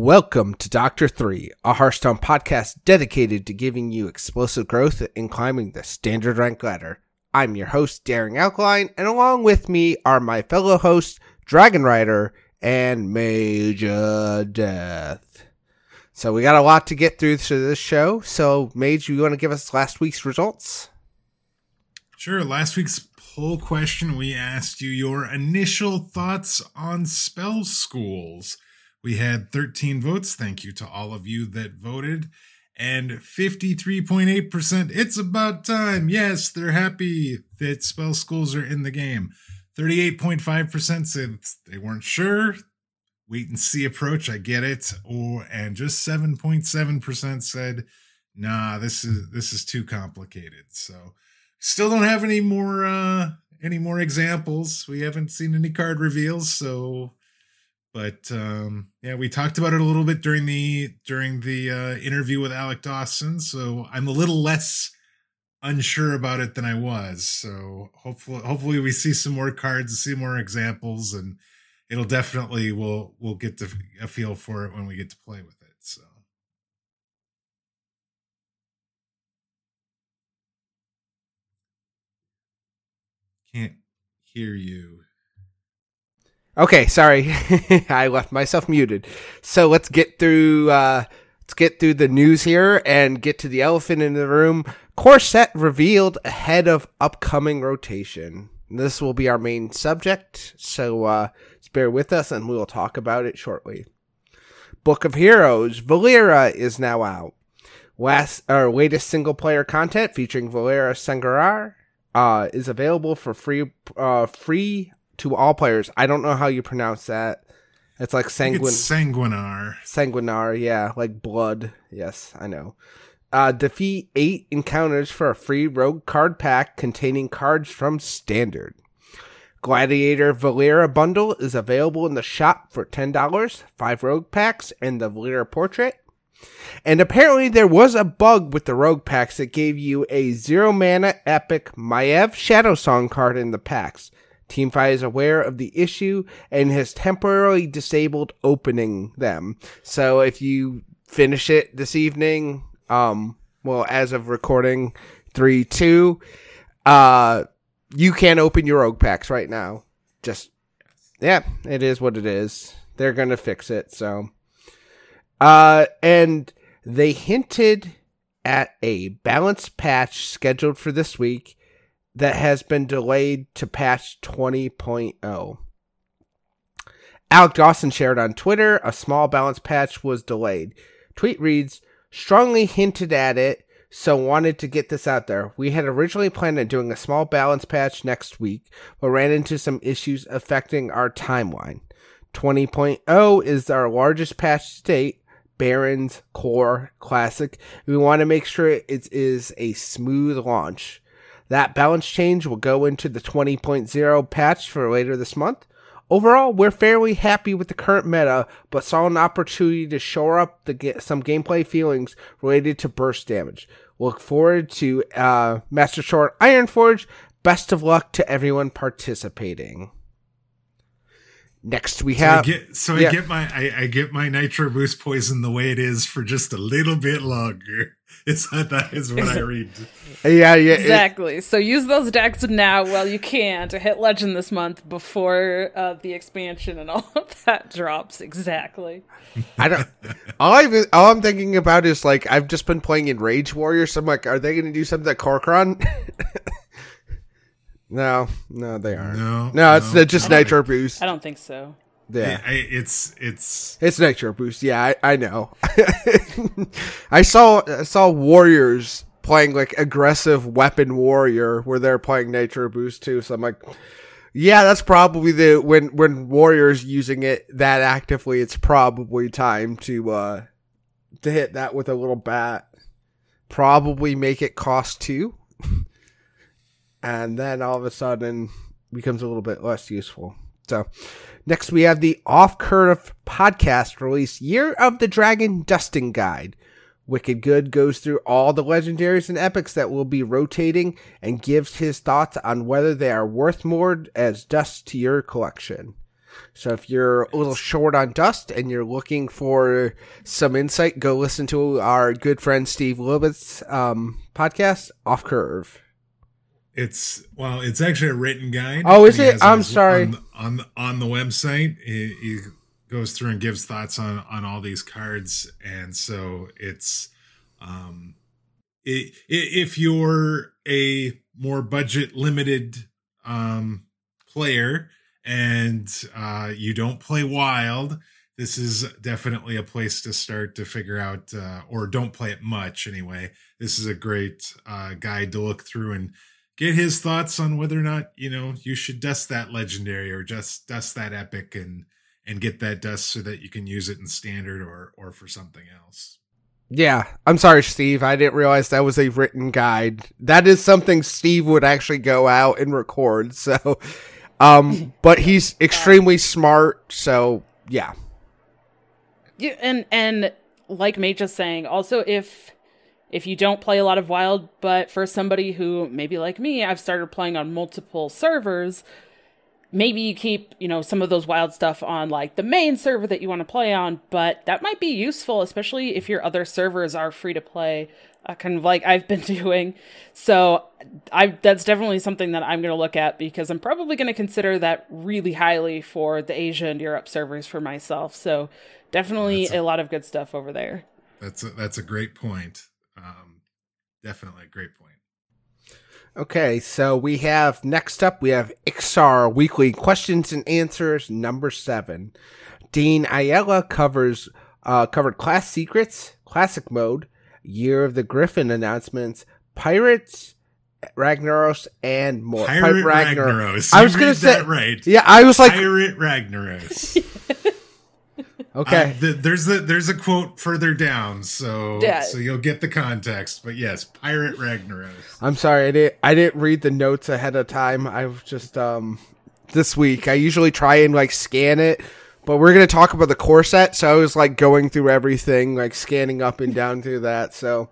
Welcome to Doctor 3, a Hearthstone podcast dedicated to giving you explosive growth in climbing the standard rank ladder. I'm your host, Daring Alkaline, and along with me are my fellow hosts, Dragon Rider and Major Death. So we got a lot to get through to this show. So, Mage, you want to give us last week's results? Sure. Last week's poll question, we asked you your initial thoughts on spell schools. We had 13 votes. Thank you to all of you that voted. And 53.8%, it's about time. Yes, they're happy that spell schools are in the game. 38.5% said they weren't sure. Wait and see approach. I get it. Or and just 7.7% said, nah, this is this is too complicated. So still don't have any more uh any more examples. We haven't seen any card reveals, so but um, yeah, we talked about it a little bit during the during the uh, interview with Alec Dawson. So I'm a little less unsure about it than I was. So hopefully, hopefully we see some more cards, and see more examples, and it'll definitely we'll we'll get to a feel for it when we get to play with it. So. Can't hear you. Okay, sorry. I left myself muted. So let's get through uh let's get through the news here and get to the elephant in the room. Core Set revealed ahead of upcoming rotation. This will be our main subject, so uh bear with us and we will talk about it shortly. Book of Heroes, Valeera is now out. Last our latest single player content featuring Valeera Sanguinar uh, is available for free uh, free to all players. I don't know how you pronounce that. It's like sanguine. sanguinar. Sanguinar, yeah, like blood. Yes, I know. Uh, defeat eight encounters for a free rogue card pack containing cards from Standard. Gladiator Valeera bundle is available in the shop for ten dollars. Five rogue packs and the Valeera portrait. And apparently there was a bug with the rogue packs that gave you a zero mana epic Maiev Shadowsong card in the packs. Team 5 is aware of the issue and has temporarily disabled opening them. So if you finish it this evening, um, well, as of recording three two, uh, you can't open your rogue packs right now. Just yeah, it is what it is. They're gonna fix it. So, uh, and they hinted at a balance patch scheduled for this week that has been delayed to patch 20.0. Alec Dawson shared on Twitter a small balance patch was delayed. Tweet reads, strongly hinted at it, so wanted to get this out there. We had originally planned on doing a small balance patch next week, but ran into some issues affecting our timeline. 20.0 is our largest patch to date, Barons, Core, Classic. We want to make sure it is a smooth launch. That balance change will go into the 20.0 patch for later this month. Overall, we're fairly happy with the current meta, but saw an opportunity to shore up the, some gameplay feelings related to burst damage. Look forward to uh, Masters Tour Ironforge. Best of luck to everyone participating. Next, we have. So I get, so yeah. I get my I, I, get my nitro boost poison the way it is for just a little bit longer. Is that is what I read. Yeah, yeah, exactly. It, so use those decks now while you can to hit legend this month before uh, the expansion and all of that drops. Exactly. I don't. all I all I'm thinking about is like I've just been playing in Rage Warriors. So I'm like, are they going to do something at Kor'kron? No, no, they aren't. No, no, it's no, just Nitro think, Boost. I don't think so. Yeah, I, it's it's it's Nitro Boost. Yeah, I, I know. I saw I saw Warriors playing like aggressive weapon warrior where they're playing Nitro Boost too. So I'm like, yeah, that's probably the when when Warriors using it that actively, it's probably time to uh to hit that with a little bat. Probably make it cost two and then all of a sudden becomes a little bit less useful. So, next we have the Off Curve podcast release Year of the Dragon Dusting Guide. Wicked Good goes through all the legendaries and epics that will be rotating and gives his thoughts on whether they are worth more as dust to your collection. So if you're a little short on dust and you're looking for some insight, go listen to our good friend Steve Libbet's um, podcast, Off Curve. It's well, it's actually a written guide. Oh, is it? I'm his- sorry. On the, on the, on the website, he, he goes through and gives thoughts on on all these cards, and so it's um, i i if you're a more budget limited um player and uh you don't play wild this is definitely a place to start to figure out uh, or don't play it much anyway this is a great uh, guide to look through and get his thoughts on whether or not you know you should dust that legendary or just dust that epic and and get that dust so that you can use it in standard or or for something else Yeah, I'm sorry, Steve. I didn't realize that was a written guide. That is something Steve would actually go out and record. So, um, but he's extremely smart. So, yeah. Yeah, and and like Mate just saying, also if if you don't play a lot of wild, but for somebody who maybe like me, I've started playing on multiple servers, maybe you keep, you know, some of those wild stuff on like the main server that you want to play on, but that might be useful, especially if your other servers are free to play, uh, kind of like I've been doing. So I that's definitely something that I'm going to look at because I'm probably going to consider that really highly for the Asia and Europe servers for myself. So definitely That's a lot of good stuff over there. that's a, that's a great point um definitely a great point Okay, so we have next up we have Iksar Weekly Questions and Answers number seven. Dean Ayala covers uh, covered class secrets, classic mode, year of the Griffin announcements, pirates, Ragnaros, and more. Pirate Pi- Ragnaros. I was gonna say that right. Yeah, I was like, Pirate Ragnaros. okay, Uh, th- there's a there's a quote further down, so Yeah. so you'll get the context. But yes, Pirate Ragnaros. I'm sorry, I didn't I didn't read the notes ahead of time. I've just um this week. I usually try and like scan it, but we're gonna talk about the core set, so I was like going through everything, like scanning up and down through that. So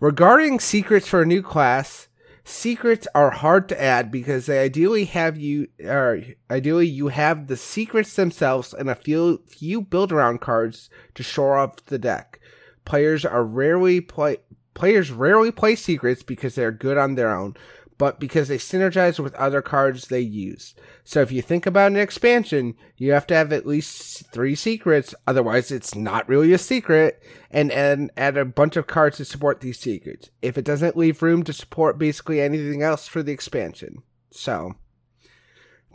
regarding secrets for a new class, secrets are hard to add because they ideally have you or ideally you have the secrets themselves and a few few build around cards to shore up the deck. Players are rarely play players rarely play secrets because they're good on their own, but because they synergize with other cards they use. So if you think about an expansion, you have to have at least three secrets, otherwise it's not really a secret, and and add a bunch of cards to support these secrets. If it doesn't leave room to support basically anything else for the expansion. So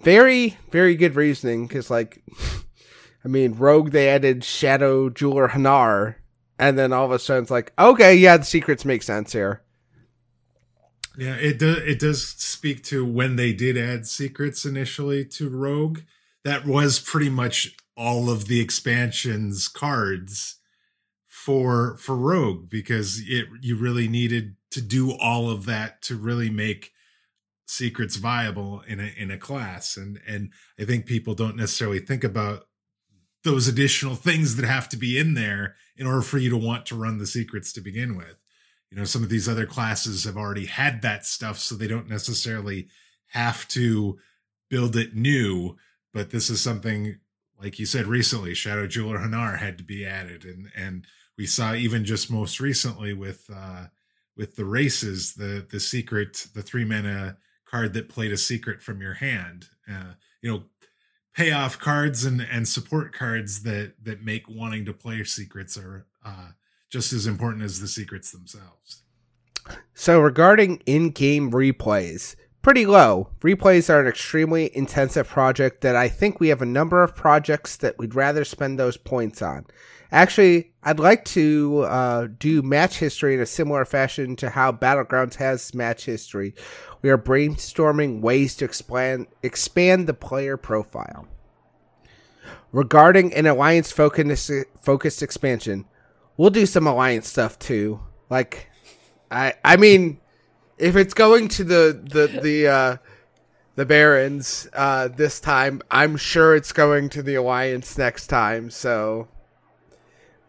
very, very good reasoning, because like I mean, Rogue they added Shadow Jeweler Hanar, and then all of a sudden it's like, okay, yeah, the secrets make sense here. Yeah, it does. It does speak to when they did add secrets initially to Rogue. That was pretty much all of the expansions cards for for Rogue because it you really needed to do all of that to really make secrets viable in a in a class and and I think people don't necessarily think about those additional things that have to be in there in order for you to want to run the secrets to begin with you know some of these other classes have already had that stuff so they don't necessarily have to build it new but this is something like you said recently shadow jeweler hanar had to be added and and we saw even just most recently with uh with the races the the secret the three mana card that played a secret from your hand uh you know payoff cards and and support cards that that make wanting to play secrets are uh just as important as the secrets themselves. So regarding in-game replays, pretty low. Replays are an extremely intensive project that I think we have a number of projects that we'd rather spend those points on. Actually, I'd like to uh, do match history in a similar fashion to how Battlegrounds has match history. We are brainstorming ways to expand expand the player profile. Regarding an alliance focused focused expansion, we'll do some alliance stuff too. Like, I I mean, if it's going to the the the uh, the Barons uh, this time, I'm sure it's going to the alliance next time. So,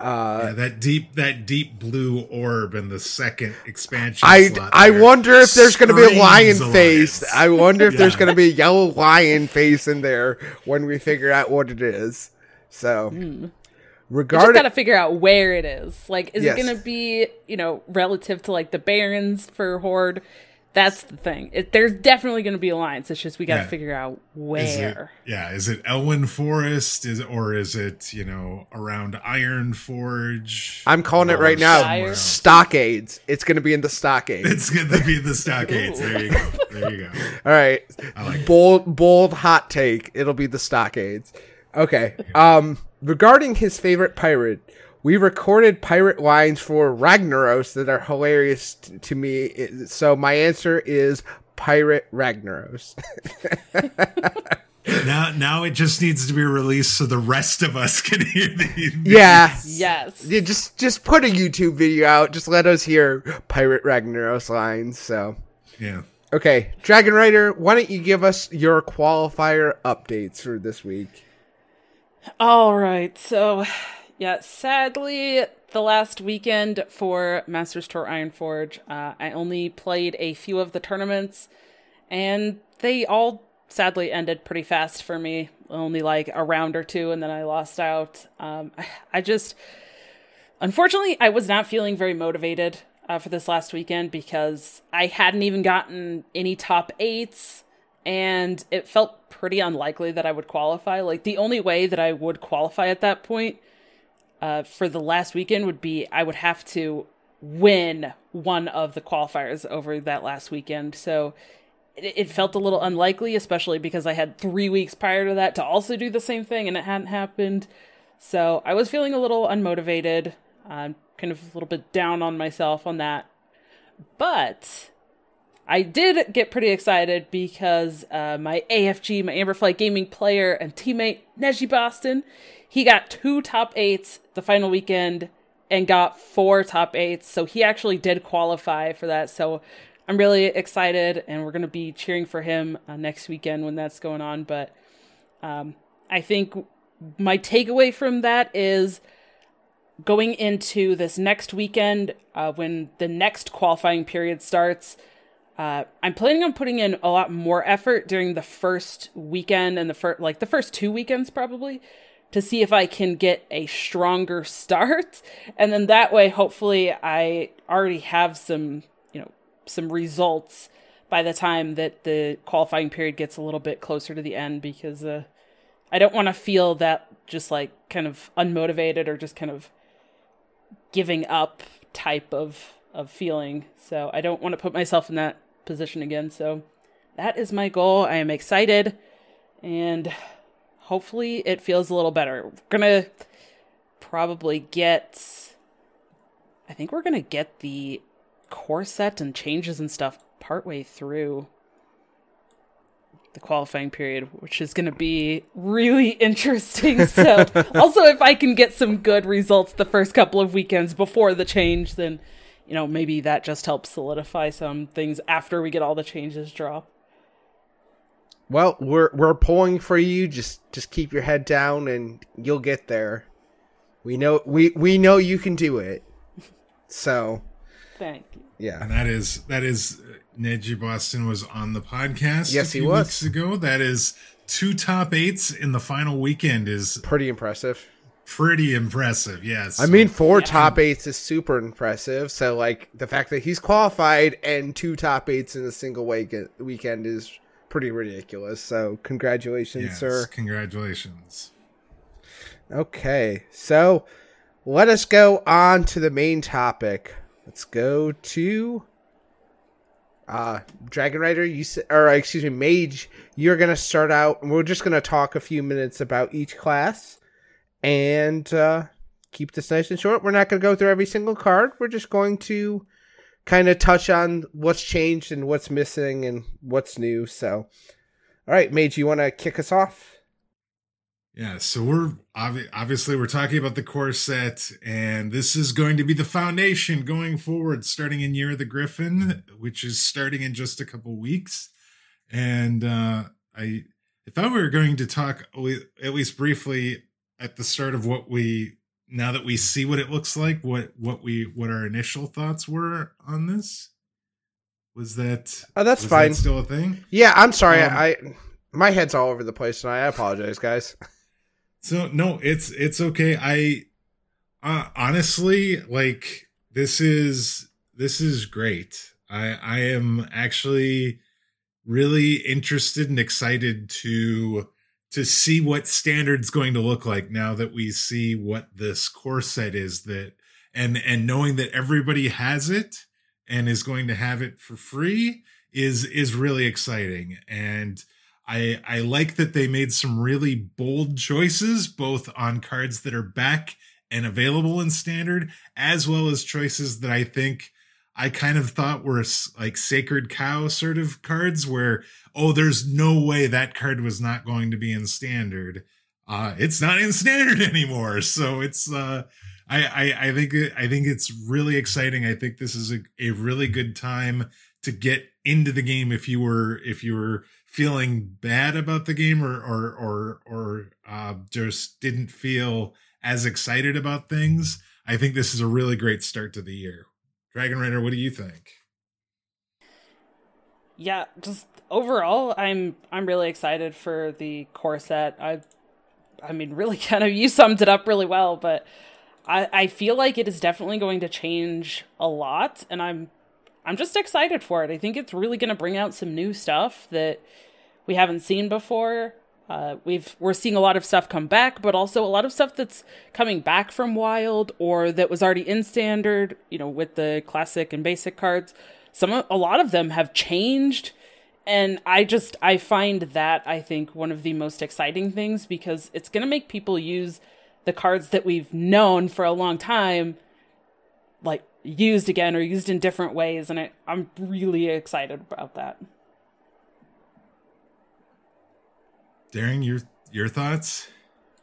Uh, yeah, that deep that deep blue orb in the second expansion. I slot I wonder if there's going to be a lion alliance. face. I wonder if there's going to be a yellow lion face in there when we figure out what it is. So, We just regarding gotta figure out where it is. Like, is Yes. it gonna be, you know, relative to like the Barons for Horde? That's the thing. It, there's definitely gonna be alliance. It's just we gotta Yeah. figure out Is it, where. yeah, is it Elwynn Forest? Is or is it you know around Iron Forge? I'm calling it right now. somewhere? Stockades. It's going to be in the stockades. It's gonna be the stockades. There you go. There you go. All right. I like it. bold bold hot take. It'll be the stockades. Okay. Um regarding his favorite pirate, we recorded pirate lines for Ragnaros that are hilarious t- to me. So my answer is pirate Ragnaros. Now, now it just needs to be released so the rest of us can hear the. yeah. Yes. Yeah, just just put a YouTube video out. Just let us hear pirate Ragnaros lines. So Yeah. okay, Dragon Rider, why don't you give us your qualifier updates for this week? All right. So, yeah, sadly, the last weekend for Masters Tour Ironforge, uh, I only played a few of the tournaments, and they all sadly ended pretty fast for me. Only like a round or two, and then I lost out. Um, I, just, unfortunately, I was not feeling very motivated uh, for this last weekend because I hadn't even gotten any top eights and it felt pretty unlikely that I would qualify. Like the only way that I would qualify at that point uh, for the last weekend would be I would have to win one of the qualifiers over that last weekend. So it, it felt a little unlikely, especially because I had three weeks prior to that to also do the same thing, and it hadn't happened. So I was feeling a little unmotivated, kind of a little bit down on myself on that. But I did get pretty excited because uh, my AFG, my Amberflight Gaming player and teammate Neji Boston, he got two top eights the final weekend and got four top eights. So he actually did qualify for that. So I'm really excited, and we're going to be cheering for him uh, next weekend when that's going on. But um, I think my takeaway from that is going into this next weekend uh, when the next qualifying period starts. Uh, I'm planning on putting in a lot more effort during the first weekend and the first, like the first two weekends probably, to see if I can get a stronger start, and then that way, hopefully, I already have some, you know, some results by the time that the qualifying period gets a little bit closer to the end, because uh, I don't want to feel that just like kind of unmotivated or just kind of giving up type of of feeling. So I don't want to put myself in that position again. So that is my goal. I am excited and hopefully it feels a little better. We're going to probably get I think we're going to get the core set and changes and stuff partway through the qualifying period, which is going to be really interesting. So, also, if I can get some good results the first couple of weekends before the change, then, you know, maybe that just helps solidify some things after we get all the changes drop. Well, we're we're pulling for you. Just just keep your head down, and you'll get there. We know we we know you can do it. So Thank you. yeah, And that is that is uh, Neji Boston was on the podcast Yes, a he was. weeks ago. That is two top eights in the final weekend is pretty impressive. Pretty impressive. Yes, I mean, four Yeah. top eights is super impressive. So, like the fact that he's qualified and two top eights in a single week- weekend is pretty ridiculous. So, congratulations, yes, sir. congratulations. Okay, so let us go on to the main topic. Let's go to uh Dragon Rider. You said, or excuse me, Mage. You're gonna start out, and we're just gonna talk a few minutes about each class, and uh, keep this nice and short. We're not gonna go through every single card. We're just going to kind of touch on what's changed and what's missing and what's new. So, all right, Mage, you want to kick us off? Yeah, so we're obvi- obviously we're talking about the core set, and this is going to be the foundation going forward, starting in Year of the Griffin, which is starting in just a couple weeks. And uh, I, I thought we were going to talk at least briefly at the start of what we now that we see what it looks like, what what we what our initial thoughts were on this? Was that Oh, that's fine. That still a thing? Yeah, I'm sorry. Um, I my head's all over the place tonight. I apologize, guys. So no, it's it's okay. I uh, honestly like this is this is great. I I am actually really interested and excited to to see what standard's going to look like now that we see what this core set is that and and knowing that everybody has it and is going to have it for free is is really exciting. And I I like that they made some really bold choices both on cards that are back and available in standard as well as choices that I think I kind of thought were like sacred cow sort of cards where oh there's no way that card was not going to be in standard. Uh it's not in standard anymore. So it's uh I I, I think I think it's really exciting. I think this is a, a really good time to get into the game if you were if you were feeling bad about the game or or or or uh, just didn't feel as excited about things. I think this is a really great start to the year. Dragon Rider, what do you think? Yeah, just overall, I'm I'm really excited for the core set. I, I mean, really, kind of you summed it up really well, but I I feel like it is definitely going to change a lot, and I'm I'm just excited for it. I think it's really going to bring out some new stuff that we haven't seen before. Uh, we've we're seeing a lot of stuff come back, but also a lot of stuff that's coming back from Wild or that was already in Standard. You know, with the classic and basic cards, some a lot of them have changed, and I just I find that I think one of the most exciting things because it's going to make people use the cards that we've known for a long time, like used again or used in different ways, and I, I'm really excited about that. Daring, your your thoughts?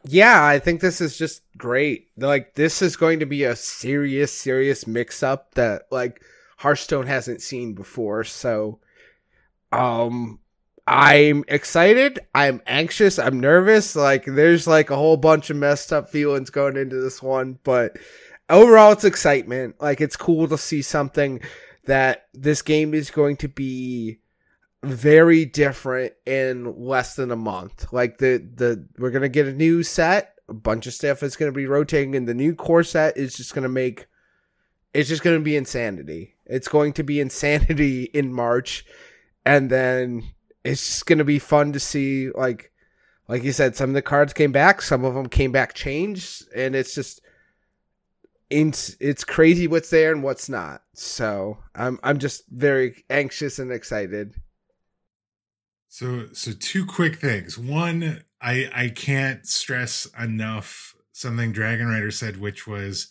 Yeah, I think this is just great. Like this is going to be a serious, serious mix up that like Hearthstone hasn't seen before. So um I'm excited, I'm anxious, I'm nervous. Like there's like a whole bunch of messed up feelings going into this one, but overall it's excitement. Like it's cool to see something that this game is going to be very different in less than a month. Like the the we're gonna get a new set, a bunch of stuff is gonna be rotating, and the new core set is just gonna make it's just gonna be insanity. It's going to be insanity in March, and then it's just gonna be fun to see like like you said, some of the cards came back, some of them came back changed, and it's just it's it's crazy what's there and what's not. So I'm I'm just very anxious and excited. So so two quick things. One, I I can't stress enough something Dragon Rider said, which was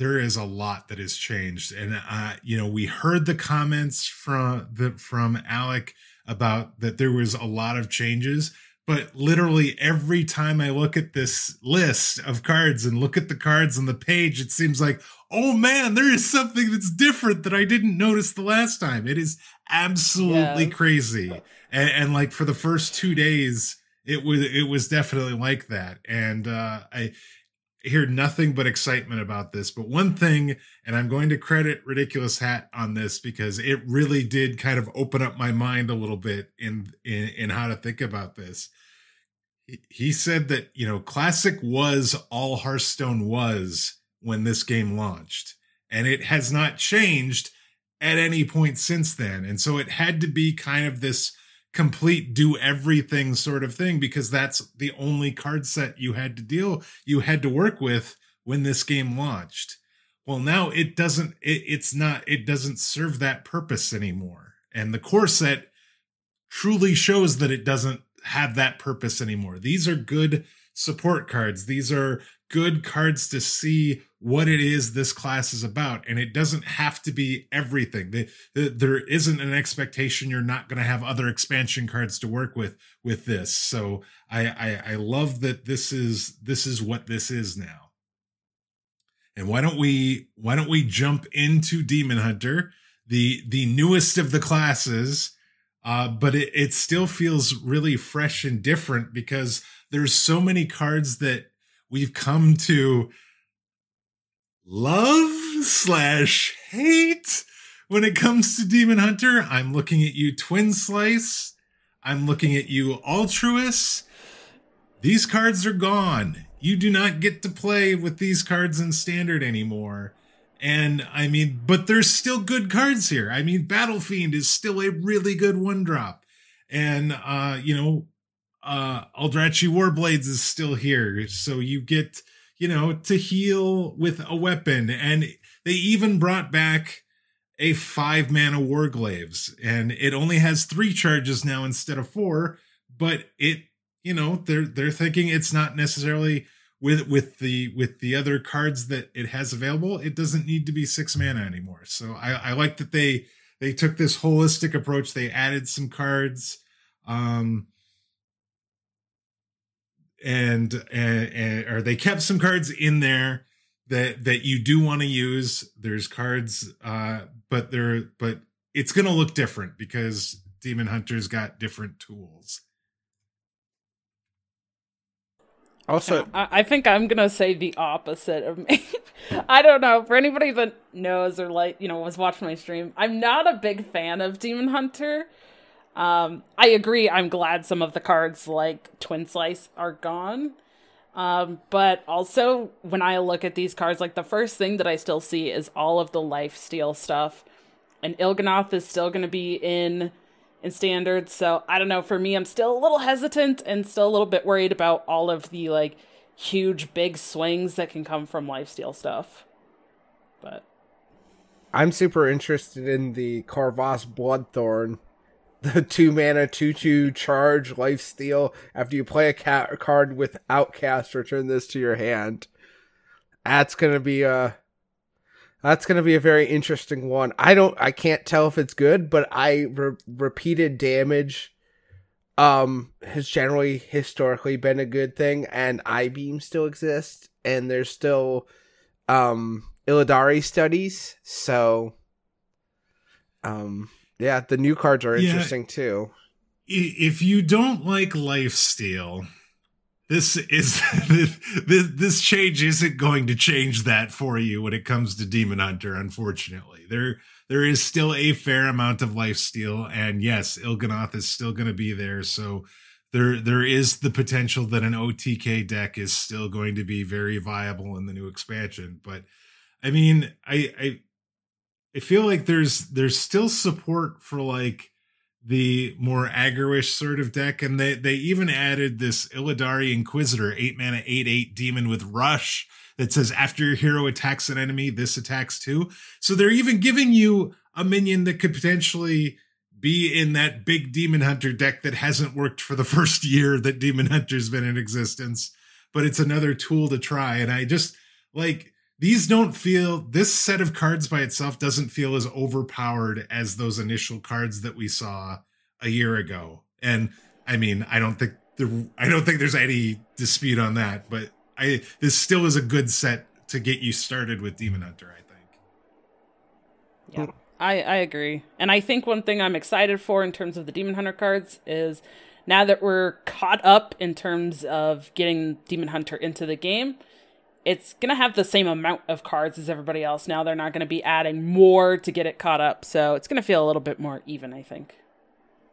there is a lot that has changed, and uh, you know we heard the comments from the from Alec about that there was a lot of changes. But literally every time I look at this list of cards and look at the cards on the page, it seems like, oh man, there is something that's different that I didn't notice the last time. It is absolutely Yes. crazy. And, and like for the first two days, it was it was definitely like that. And uh I hear nothing but excitement about this. But one thing, and I'm going to credit Ridiculous Hat on this because it really did kind of open up my mind a little bit in in, in how to think about this. He- He said that, you know, Classic was all Hearthstone was when this game launched, and it has not changed at any point since then. And so it had to be kind of this complete do everything sort of thing because that's the only card set you had to deal you had to work with when this game launched. Well now it doesn't it, it's not it doesn't serve that purpose anymore. And the core set truly shows that it doesn't have that purpose anymore. These are good support cards. These are good cards to see what it is this class is about. And it doesn't have to be everything. The, the, there isn't an expectation you're not going to have other expansion cards to work with with this. So I, I i love that this is this is what this is now. And why don't we why don't we jump into demon hunter the the newest of the classes uh but it, it still feels really fresh and different because there's so many cards that we've come to love slash hate when it comes to Demon Hunter. I'm looking at you, Twin Slice. I'm looking at you, Altruist. These cards are gone. You do not get to play with these cards in standard anymore. And I mean, but there's still good cards here. I mean, Battlefiend is still a really good one drop. And uh, you know, uh Aldrachi Warblades is still here. So you get, you know, to heal with a weapon. And they even brought back a five mana Warglaives. And it only has three charges now instead of four, but it, you know, they're they're thinking it's not necessarily with with the with the other cards that it has available, it doesn't need to be six mana anymore. So I, I like that they they took this holistic approach. They added some cards, um, and, and, and or they kept some cards in there that that you do want to use. There's cards, uh, but they're but it's gonna look different because Demon Hunter's got different tools. Also, I, I think I'm gonna say the opposite of me. I don't know. For anybody that knows or like you know was watching my stream, I'm not a big fan of Demon Hunter. Um, I agree. I'm glad some of the cards like Twin Slice are gone. Um, but also when I look at these cards, like the first thing that I still see is all of the life steal stuff, and Il'gynoth is still going to be in in standards. So I don't know. For me, I'm still a little hesitant and still a little bit worried about all of the like huge big swings that can come from lifesteal stuff. But I'm super interested in the Karvas Bloodthorn, the two mana two two charge life steal. After you play a cat card with Outcast, return this to your hand. That's gonna be a that's to be a very interesting one. I don't I can't tell if it's good, but I re- repeated damage um has generally historically been a good thing and Eye Beam still exists and there's still um Illidari studies, so um yeah, the new cards are Yeah. interesting too. If you don't like life steal, this is this, this change isn't going to change that for you when it comes to Demon Hunter. Unfortunately, there there is still a fair amount of life steal, and yes, Il'gynoth is still going to be there. So there there is the potential that an OTK deck is still going to be very viable in the new expansion. But I mean, I I I feel like there's there's still support for like the more aggro-ish sort of deck, and they they even added this Illidari Inquisitor, eight mana, eight eight demon with rush that says after your hero attacks an enemy, this attacks too. So they're even giving you a minion that could potentially be in that big Demon Hunter deck that hasn't worked for the first year that Demon Hunter's been in existence, but it's another tool to try. And I just like these don't feel this set of cards by itself doesn't feel as overpowered as those initial cards that we saw a year ago. And I mean, I don't think there I don't think there's any dispute on that, but I this still is a good set to get you started with Demon Hunter, I think. Yeah, I, I agree. And I think one thing I'm excited for in terms of the Demon Hunter cards is now that we're caught up in terms of getting Demon Hunter into the game, it's going to have the same amount of cards as everybody else. Now they're not going to be adding more to get it caught up. So it's going to feel a little bit more even, I think.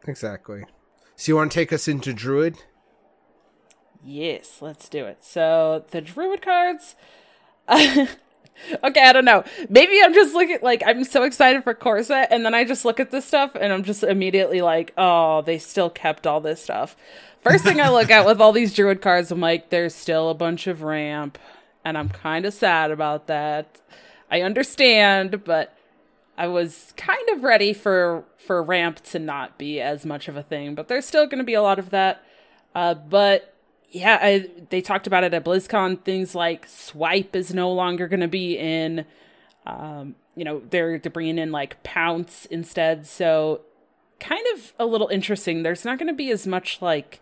Exactly. So you want to take us into Druid? Yes, let's do it. So the Druid cards. okay, I don't know. Maybe I'm just looking like I'm so excited for Core Set, and then I just look at this stuff and I'm just immediately like, oh, they still kept all this stuff. First thing I look at with all these Druid cards, I'm like, there's still a bunch of ramp, and I'm kind of sad about that. I understand, but I was kind of ready for for ramp to not be as much of a thing, but there's still going to be a lot of that. Uh, but yeah, I, they talked about it at BlizzCon. Things like swipe is no longer going to be in. Um, you know, they're, they're bringing in like pounce instead. So kind of a little interesting. There's not going to be as much like,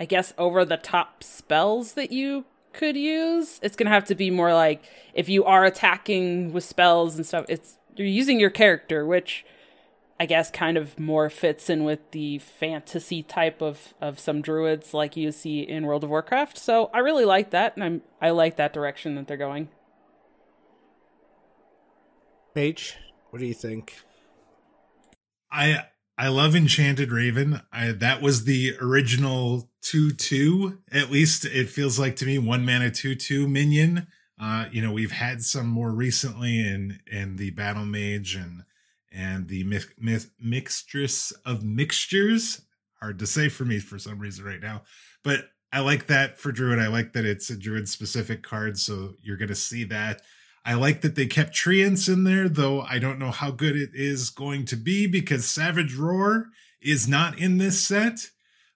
I guess, over the top spells that you could use. It's going to have to be more like if you are attacking with spells and stuff, it's you're using your character, which I guess kind of more fits in with the fantasy type of of some druids like you see in World of Warcraft. So I really like that, and I'm I like that direction that they're going. H, what do you think? I I love Enchanted Raven. I that was the original two two. At least it feels like to me one mana two two minion. Uh, you know, we've had some more recently in in the Battle Mage and and the mi- mi- mixtress of mixtures. Hard to say for me for some reason right now, but I like that for Druid. I like that it's a Druid specific card, so you're going to see that. I like that they kept Treants in there, though I don't know how good it is going to be because Savage Roar is not in this set.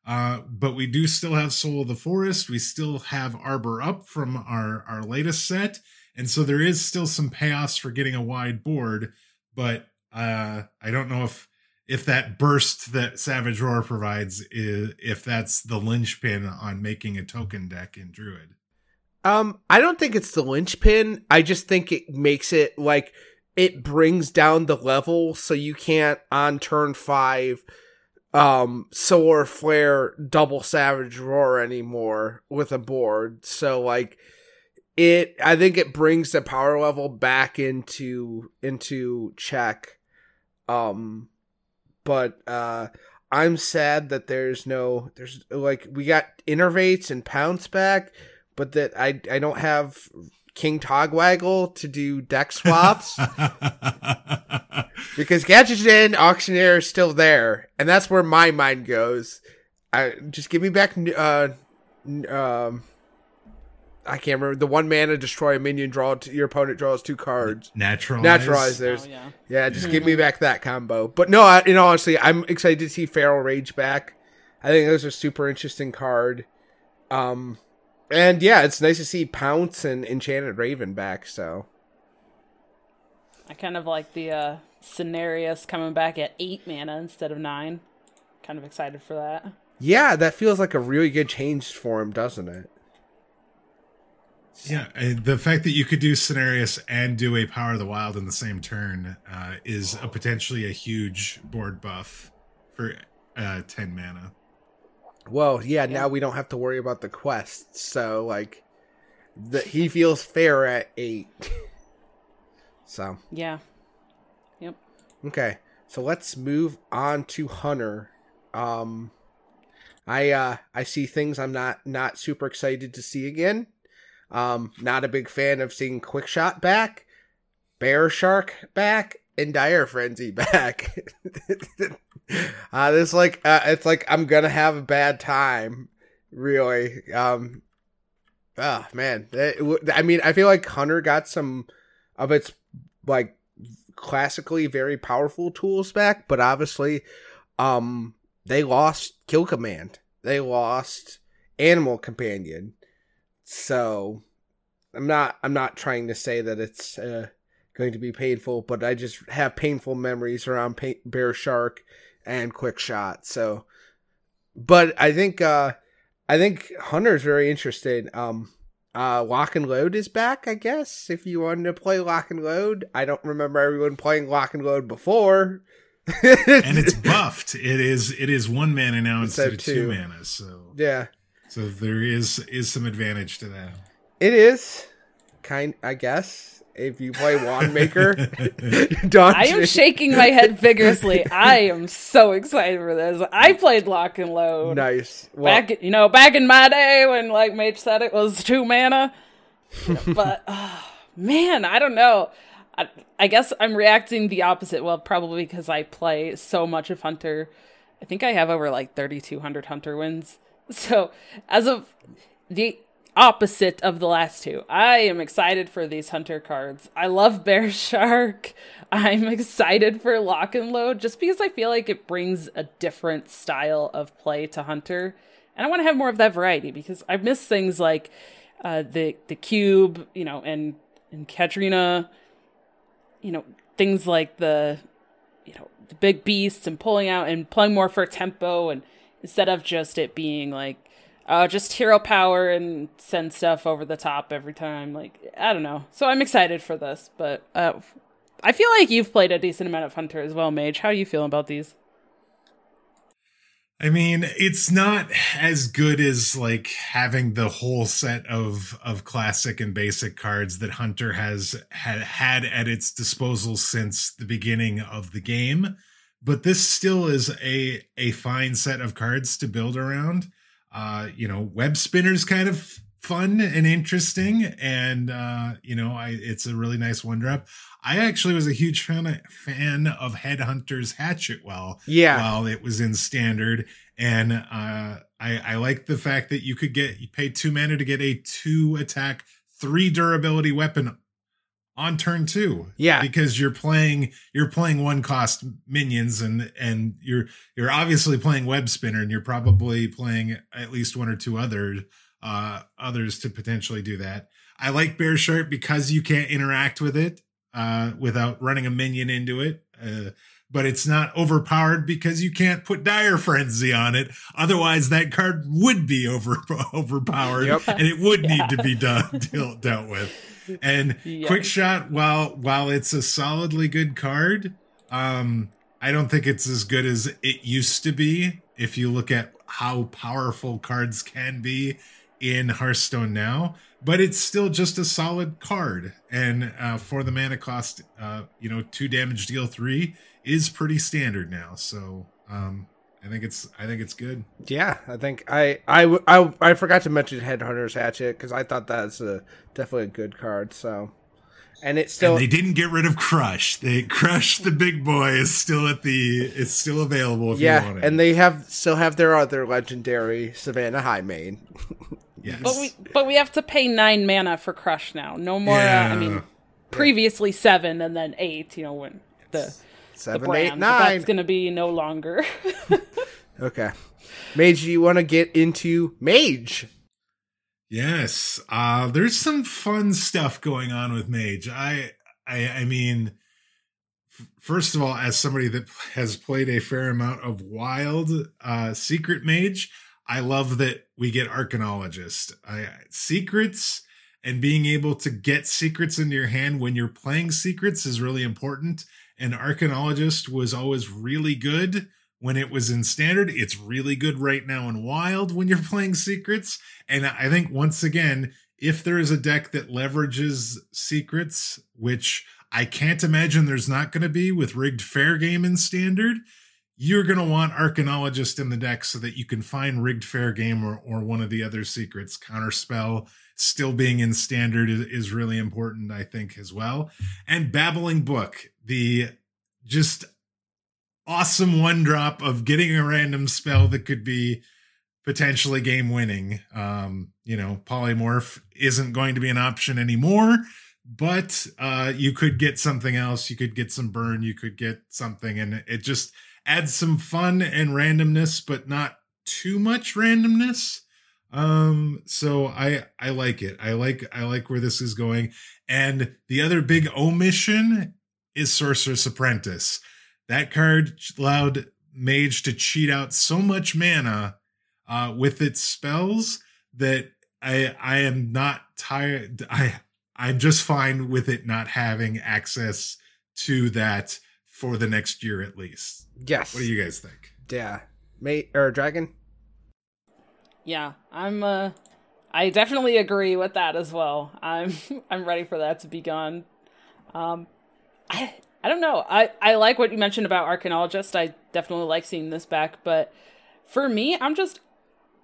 Uh, but we do still have Soul of the Forest. We still have Arbor Up from our, our latest set. And so there is still some payoffs for getting a wide board. But uh, I don't know if if that burst that Savage Roar provides is if that's the linchpin on making a token deck in Druid. Um, I don't think it's the linchpin. I just think it makes it like it brings down the level so you can't on turn five um solar flare double savage roar anymore with a board. So like it I think it brings the power level back into into check. Um but uh I'm sad that there's no there's like we got innervates and pounce back, but that I I don't have King Togwaggle to do deck swaps because Gadgetzan Auctioneer is still there, and that's where my mind goes. I just give me back. Uh, um, I can't remember the one mana destroy a minion. Draw t- your opponent draws two cards. Natural, Naturalize. There's Oh, yeah. yeah. Just give me back that combo. But no, I, you know, honestly, I'm excited to see Feral Rage back. I think those are super interesting card. Um, and yeah, it's nice to see Pounce and Enchanted Raven back. So I kind of like the uh Cenarius coming back at eight mana instead of nine. Kind of excited for that. yeah, that feels like a really good change for him, doesn't it? Yeah, uh, the fact that you could do Cenarius and do a Power of the Wild in the same turn uh, is a potentially a huge board buff for uh, ten mana. Well, yeah, now we don't have to worry about the quests. So like, the, he feels fair at eight. so Yeah. Yep. Okay, so let's move on to Hunter. Um, I uh, I see things I'm not not super excited to see again. Um, not a big fan of seeing Quick Shot back, Bear Shark back, and Dire Frenzy back. uh, this like uh, it's like I'm gonna have a bad time, really. Um, oh man, It I mean, I feel like Hunter got some of its like classically very powerful tools back, but obviously, um, they lost Kill Command. They lost Animal Companion. So, I'm not. I'm not trying to say that it's uh, going to be painful, but I just have painful memories around Bear Shark and Quick Shot. So, but I think uh, I think Hunter's very interested. Um, uh, Lock and Load is back, I guess. If you wanted to play Lock and Load, I don't remember everyone playing Lock and Load before. and it's buffed. It is it is one mana now Instead instead, of of two two. mana. So yeah, so there is is some advantage to that. it is kind. I guess if you play Wand Maker, I am shaking my head vigorously. I am so excited for this. I played Lock and Load. nice. Well, back you know back in my day when like mage said it was two mana but oh, man i don't know I, I guess i'm reacting the opposite well probably because i play so much of hunter i think i have over like 3200 hunter wins so as of the opposite of the last two. I am excited for these hunter cards. I love bear shark. I'm excited for lock and load just because i feel like it brings a different style of play to hunter. And I want to have more of that variety because I miss things like uh, the the cube, you know, and and Katrina, you know, things like the you know the big beasts and pulling out and playing more for tempo and instead of just it being like uh, just hero power and send stuff over the top every time. Like I don't know. So I'm excited for this, but uh, I feel like you've played a decent amount of Hunter as well, Mage. How are you feeling about these? I mean, it's not as good as like having the whole set of of classic and basic cards that Hunter has had had at its disposal since the beginning of the game. But this still is a a fine set of cards to build around. Uh, you know, web spinners kind of fun and interesting. And uh you know i it's a really nice one drop i actually was a huge fan of, fan of headhunters hatchetwell Yeah. while it was in standard. And uh i i like the fact that you could get you pay two mana to get a two attack three durability weapon on turn two. Yeah. because you're playing you're playing one cost minions and and you're you're obviously playing web spinner and you're probably playing at least one or two other uh others to potentially do that. I like bear shark because you can't interact with it uh without running a minion into it uh but it's not overpowered because you can't put dire frenzy on it. Otherwise that card would be over overpowered Yep. and it would need to be done dealt, dealt with and Yeah. quick shot while while it's a solidly good card um i don't think it's as good as it used to be if you look at how powerful cards can be in hearthstone now. But it's still just a solid card. And uh for the mana cost uh you know two damage deal three is pretty standard now. So um i think it's i think it's good Yeah, I think I I I forgot to mention Headhunter's Hatchet because I thought that's a definitely a good card. So, and it's still and they didn't get rid of Krush they Krush the big boy is still at the it's still available if you yeah, want it and they have still have their other legendary Savannah Highmane. yes. But we but we have to pay nine mana for Krush now. No more. Uh, I mean, previously seven and then eight. You know when the the Seven, brand. eight, nine. that's going to be no longer. Okay, Mage, do you want to get into Mage? Yes, uh, there's some fun stuff going on with Mage. I, I, I mean, first of all, as somebody that has played a fair amount of Wild uh, Secret Mage, I love that we get Arcanologist. I, secrets and being able to get secrets into your hand when you're playing secrets is really important. And Arcanologist was always really good when it was in standard. It's really good right now in wild when you're playing secrets. And I think once again, if there is a deck that leverages secrets, which I can't imagine there's not going to be with rigged fair game in standard, you're going to want Arcanologist in the deck so that you can find rigged fair game or, or one of the other secrets. Counterspell still being in standard is, is really important, I think, as well. And Babbling Book, the just awesome one drop of getting a random spell that could be potentially game winning. Um, you know, polymorph isn't going to be an option anymore, but uh you could get something else. You could get some burn, you could get something, and it just adds some fun and randomness, but not too much randomness. Um, so I I like it. I like I like where this is going. And the other big omission is Sorcerer's Apprentice. That card allowed Mage to cheat out so much mana uh, with its spells that I I am not tired. I I'm just fine with it not having access to that for the next year at least. Yes. What do you guys think? Yeah, Mate or Dragon? yeah, I'm. uh I definitely agree with that as well. I'm I'm ready for that to be gone. Um, I I don't know. I I like what you mentioned about Arcanologist. I definitely like seeing this back, but for me, I'm just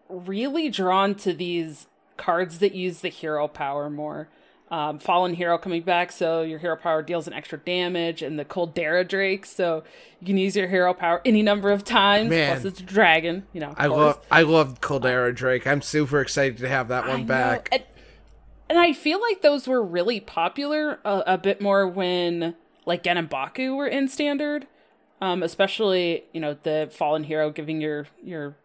really drawn to these cards that use the hero power more. Um, Fallen Hero coming back, so your hero power deals an extra damage, and the Coldarra Drake, so you can use your hero power any number of times. Man. Plus, it's a dragon. You know, I course. love I love Coldarra Drake. I'm super excited to have that one know. back. And, and I feel like those were really popular a, a bit more when like Genn and Baku were in standard. Um, especially, you know, the fallen hero giving your your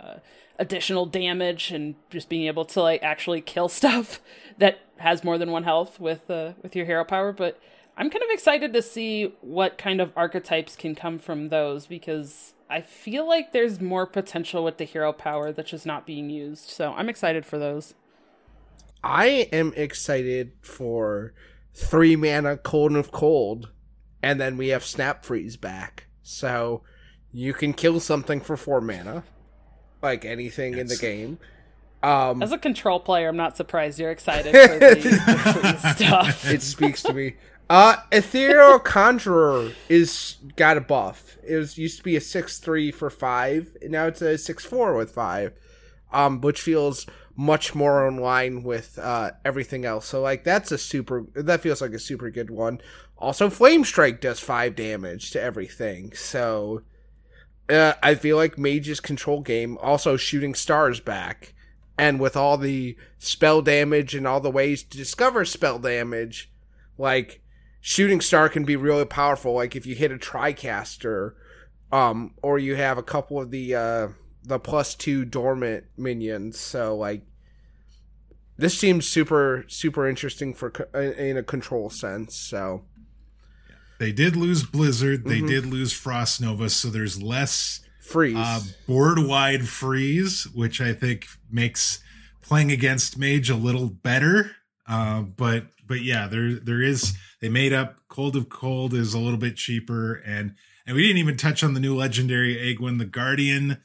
uh, additional damage and just being able to like actually kill stuff that has more than one health with uh, with your hero power. But I'm kind of excited to see what kind of archetypes can come from those because I feel like there's more potential with the hero power that's just not being used. So I'm excited for those. I am excited for three mana Cone of Cold, and then we have Snap Freeze back. So you can kill something for four mana, like anything in the game. Um, As a control player, I'm not surprised you're excited for the, the free stuff. it speaks to me. Uh, Ethereal Conjurer is got a buff. It was used to be a six three for five, and now it's a six four with five, um, which feels much more in line with uh everything else. So like that's a super. That feels like a super good one. Also, Flame Strike does five damage to everything. So, uh, I feel like Mage's control game also shooting stars back, and with all the spell damage and all the ways to discover spell damage, like shooting star can be really powerful. Like if you hit a tricaster, um, or you have a couple of the uh the plus two dormant minions. So like. This seems super super interesting for in a control sense. So They did lose Blizzard. They Mhm. did lose Frost Nova, so there's less freeze. uh, board wide freeze, which I think makes playing against Mage a little better. Uh, but but yeah, there there is they made up Cone of Cold is a little bit cheaper, and and we didn't even touch on the new legendary Aegwynn the Guardian,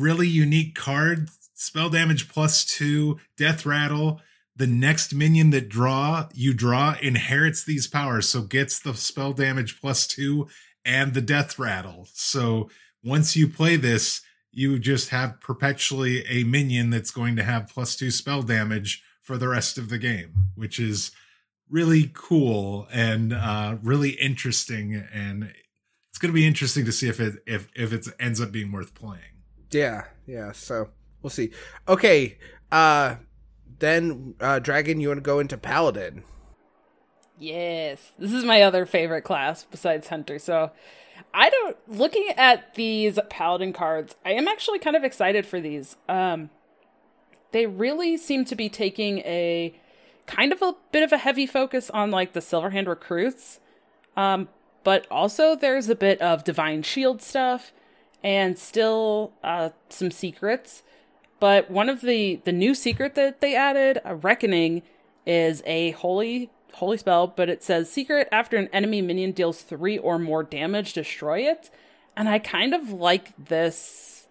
really unique card, spell damage plus two, death rattle. The next minion that draw you draw inherits these powers, so gets the spell damage plus two and the death rattle. So once you play this, you just have perpetually a minion that's going to have plus two spell damage for the rest of the game, which is really cool and uh, really interesting. And it's going to be interesting to see if it if if it ends up being worth playing. Yeah, yeah. So we'll see. Okay, uh, then uh, Dragon, you want to go into Paladin? Yes, this is my other favorite class besides Hunter. So, I don't. Looking at these Paladin cards, I am actually kind of excited for these. Um, they really seem to be taking a kind of a bit of a heavy focus on like the Silverhand recruits, um, but also there's a bit of Divine Shield stuff and still uh, some secrets. But one of the the new secret that they added, a Reckoning, is a holy holy spell, but it says secret after an enemy minion deals three or more damage, destroy it. And I kind of like this.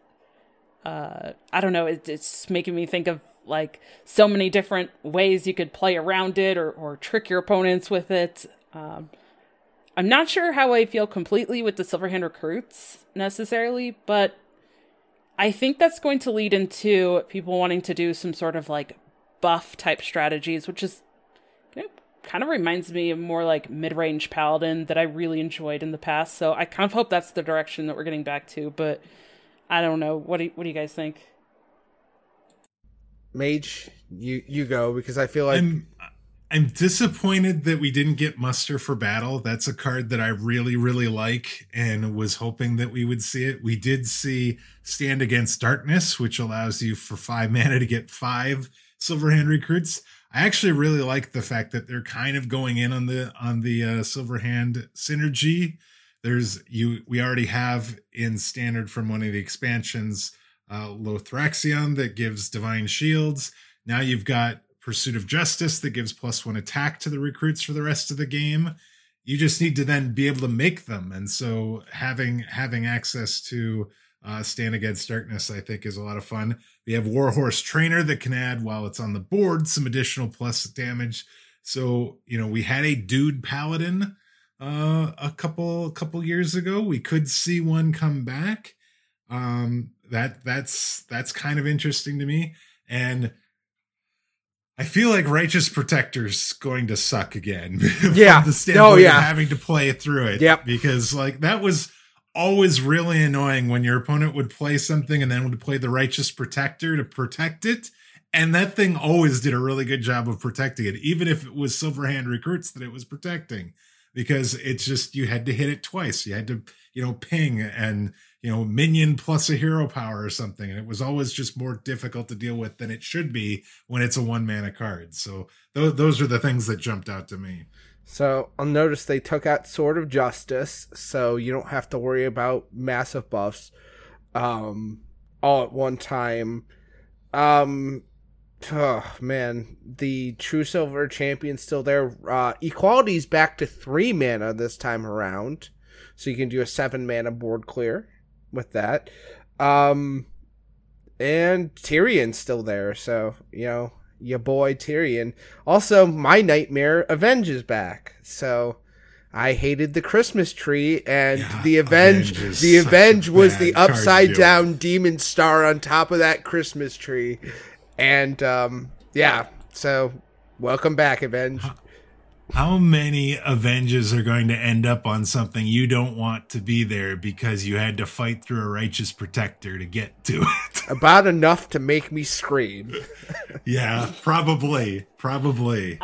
Uh, I don't know. It, it's making me think of like so many different ways you could play around it or or trick your opponents with it. Um, I'm not sure how I feel completely with the Silverhand recruits necessarily, but I think that's going to lead into people wanting to do some sort of like buff type strategies, which is you know, kind of reminds me of more like mid range paladin that I really enjoyed in the past. So I kind of hope that's the direction that we're getting back to. But I don't know. What do you, what do you guys think? Mage, you you go because I feel like I'm I'm disappointed that we didn't get muster for battle. That's a card that I really really like and was hoping that we would see it. We did see stand against darkness, which allows you for 5 mana to get 5 silverhand recruits. I actually really like the fact that they're kind of going in on the on the uh, silverhand synergy. There's you we already have in standard from one of the expansions uh, Lothraxion that gives divine shields. Now you've got Pursuit of Justice that gives plus one attack to the recruits for the rest of the game. You just need to then be able to make them, and so having having access to uh, Stand Against Darkness, I think, is a lot of fun. We have Warhorse Trainer that can add while it's on the board some additional plus damage. So you know we had a dude paladin uh, a couple couple years ago. We could see one come back. Um, that that's that's kind of interesting to me, and I feel like Righteous Protector's going to suck again. Yeah. the oh, standpoint Oh, yeah. of having to play through it. Yep. because like that was always really annoying when your opponent would play something and then would play the Righteous Protector to protect it. And that thing always did a really good job of protecting it, even if it was Silverhand recruits that it was protecting, because it's just you had to hit it twice. You had to, you know, ping and you know minion plus a hero power or something, and it was always just more difficult to deal with than it should be when it's a one mana card. So those those are the things that jumped out to me. So I'll notice they took out Sword of Justice, so you don't have to worry about massive buffs um, all at one time. Um, oh man, the True Silver champion's still there. Uh, Equality's back to three mana this time around, so you can do a seven mana board clear with that. Um, and Tirion's still there, so you know your boy Tirion. Also, my nightmare Avenge is back, so. I hated the Christmas tree, and Yeah, the Avenge, Avenge the Avenge was the upside down demon star on top of that Christmas tree, and um, yeah. So, welcome back, Avenge. How many Avengers are going to end up on something you don't want to be there because you had to fight through a righteous protector to get to it? About enough to make me scream. yeah, probably. Probably.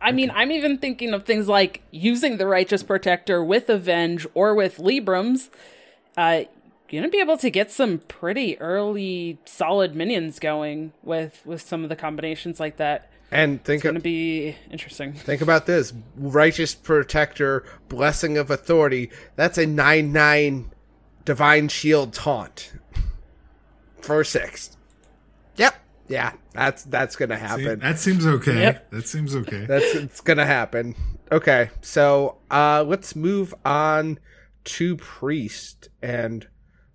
I mean, I'm even thinking of things like using the Righteous Protector with Avenge or with Librams. Uh, you're gonna be able to get some pretty early solid minions going with with some of the combinations like that. And think It's gonna be interesting. think about this: righteous protector, blessing of authority. That's a nine nine divine shield taunt for six. Yep. Yeah, that's that's gonna See, happen. that seems okay. Yep. That seems okay. That's it's gonna happen. Okay, so uh let's move on to Priest and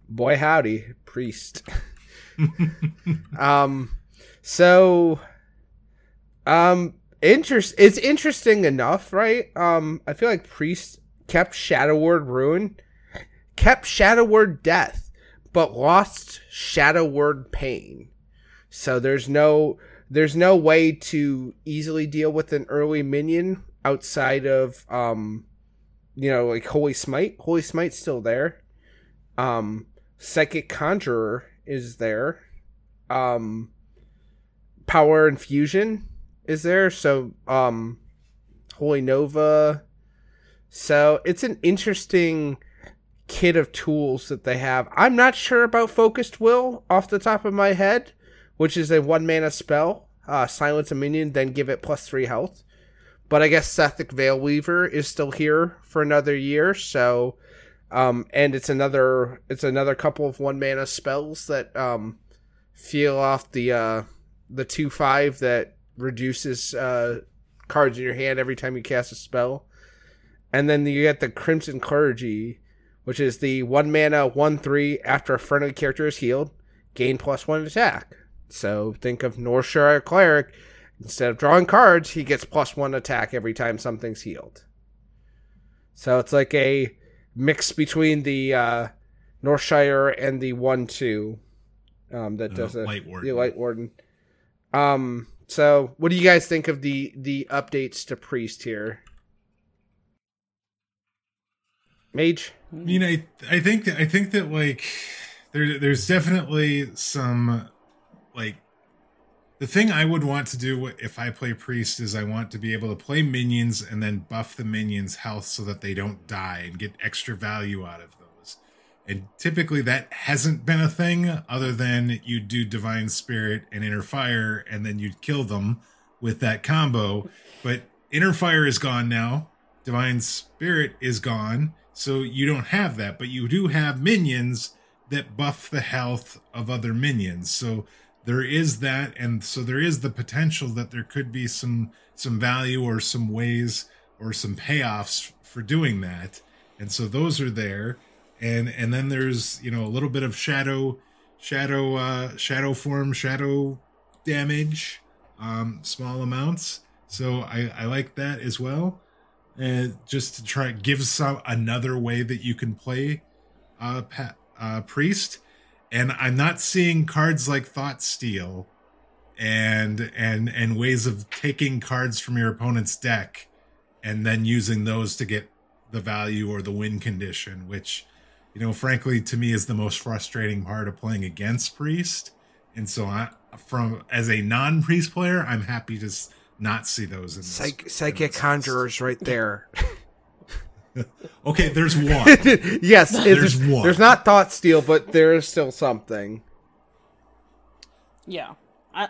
boy howdy, Priest. um so um interest it's interesting enough, right? Um I feel like Priest kept Shadow Word Ruin, kept Shadow Word Death, but lost Shadow Word Pain. So there's no there's no way to easily deal with an early minion outside of um you know like Holy Smite. Holy Smite's still there. Um Psychic Conjurer is there. Um Power Infusion is there. So um Holy Nova. So it's an interesting kit of tools that they have. I'm not sure about Focused Will off the top of my head which is a one mana spell. Uh, silence a minion, then give it plus three health. But I guess Sethekk Veilweaver is still here for another year, so um, and it's another it's another couple of one mana spells that um, feel off the uh, the two five that reduces uh, cards in your hand every time you cast a spell. And then you get the Crimson Clergy, which is the one mana one three after a friendly character is healed, gain plus one attack. So think of Northshire Cleric. Instead of drawing cards, he gets plus one attack every time something's healed. So it's like a mix between the uh, Northshire and the one two um, that Uh, does it. Light Warden. The Light Warden. Um. So, what do you guys think of the the updates to Priest here? Mage. I mean, I I think that I think that like there there's definitely some like the thing I would want to do if I play priest is I want to be able to play minions and then buff the minions' health so that they don't die and get extra value out of. And typically that hasn't been a thing other than you do divine spirit and inner fire and then you'd kill them with that combo. But inner fire is gone now. Divine spirit is gone. So you don't have that, but you do have minions that buff the health of other minions. So there is that and so there is the potential that there could be some some value or some ways or some payoffs for doing that. And so those are there. And and then there's, you know, a little bit of shadow shadow uh shadow form, shadow damage, um small amounts. So I I like that as well. And just to try give some another way that you can play uh, pa- uh priest and i'm not seeing cards like thought steal and and and ways of taking cards from your opponent's deck and then using those to get the value or the win condition which you know frankly to me is the most frustrating part of playing against priest and so i from as a non-priest player i'm happy to not see those in this, Psych- in psychic this conjurers right there. okay there's one yes, There's there's one. There's not thought steal, but there is still something. Yeah. I,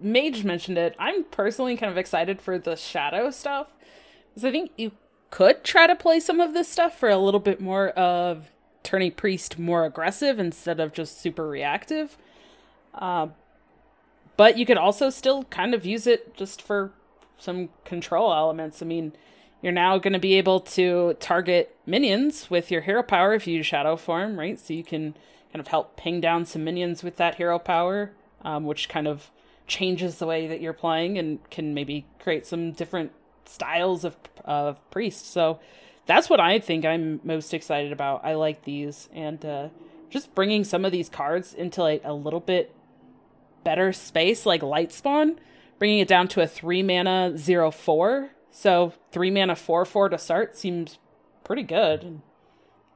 Mage mentioned it. I'm personally kind of excited for the shadow stuff. Because I think you could try to play some of this stuff for a little bit more of turning Priest more aggressive instead of just super reactive. Uh, but you could also still kind of use it just for some control elements. I mean, you're now going to be able to target minions with your hero power if you use shadow form, right? So you can kind of help ping down some minions with that hero power, um, which kind of changes the way that you're playing and can maybe create some different styles of of priest. So that's what I think I'm most excited about. I like these and uh, just bringing some of these cards into like a little bit better space, like light spawn, bringing it down to a three mana zero four. So three mana four four to start seems pretty good. And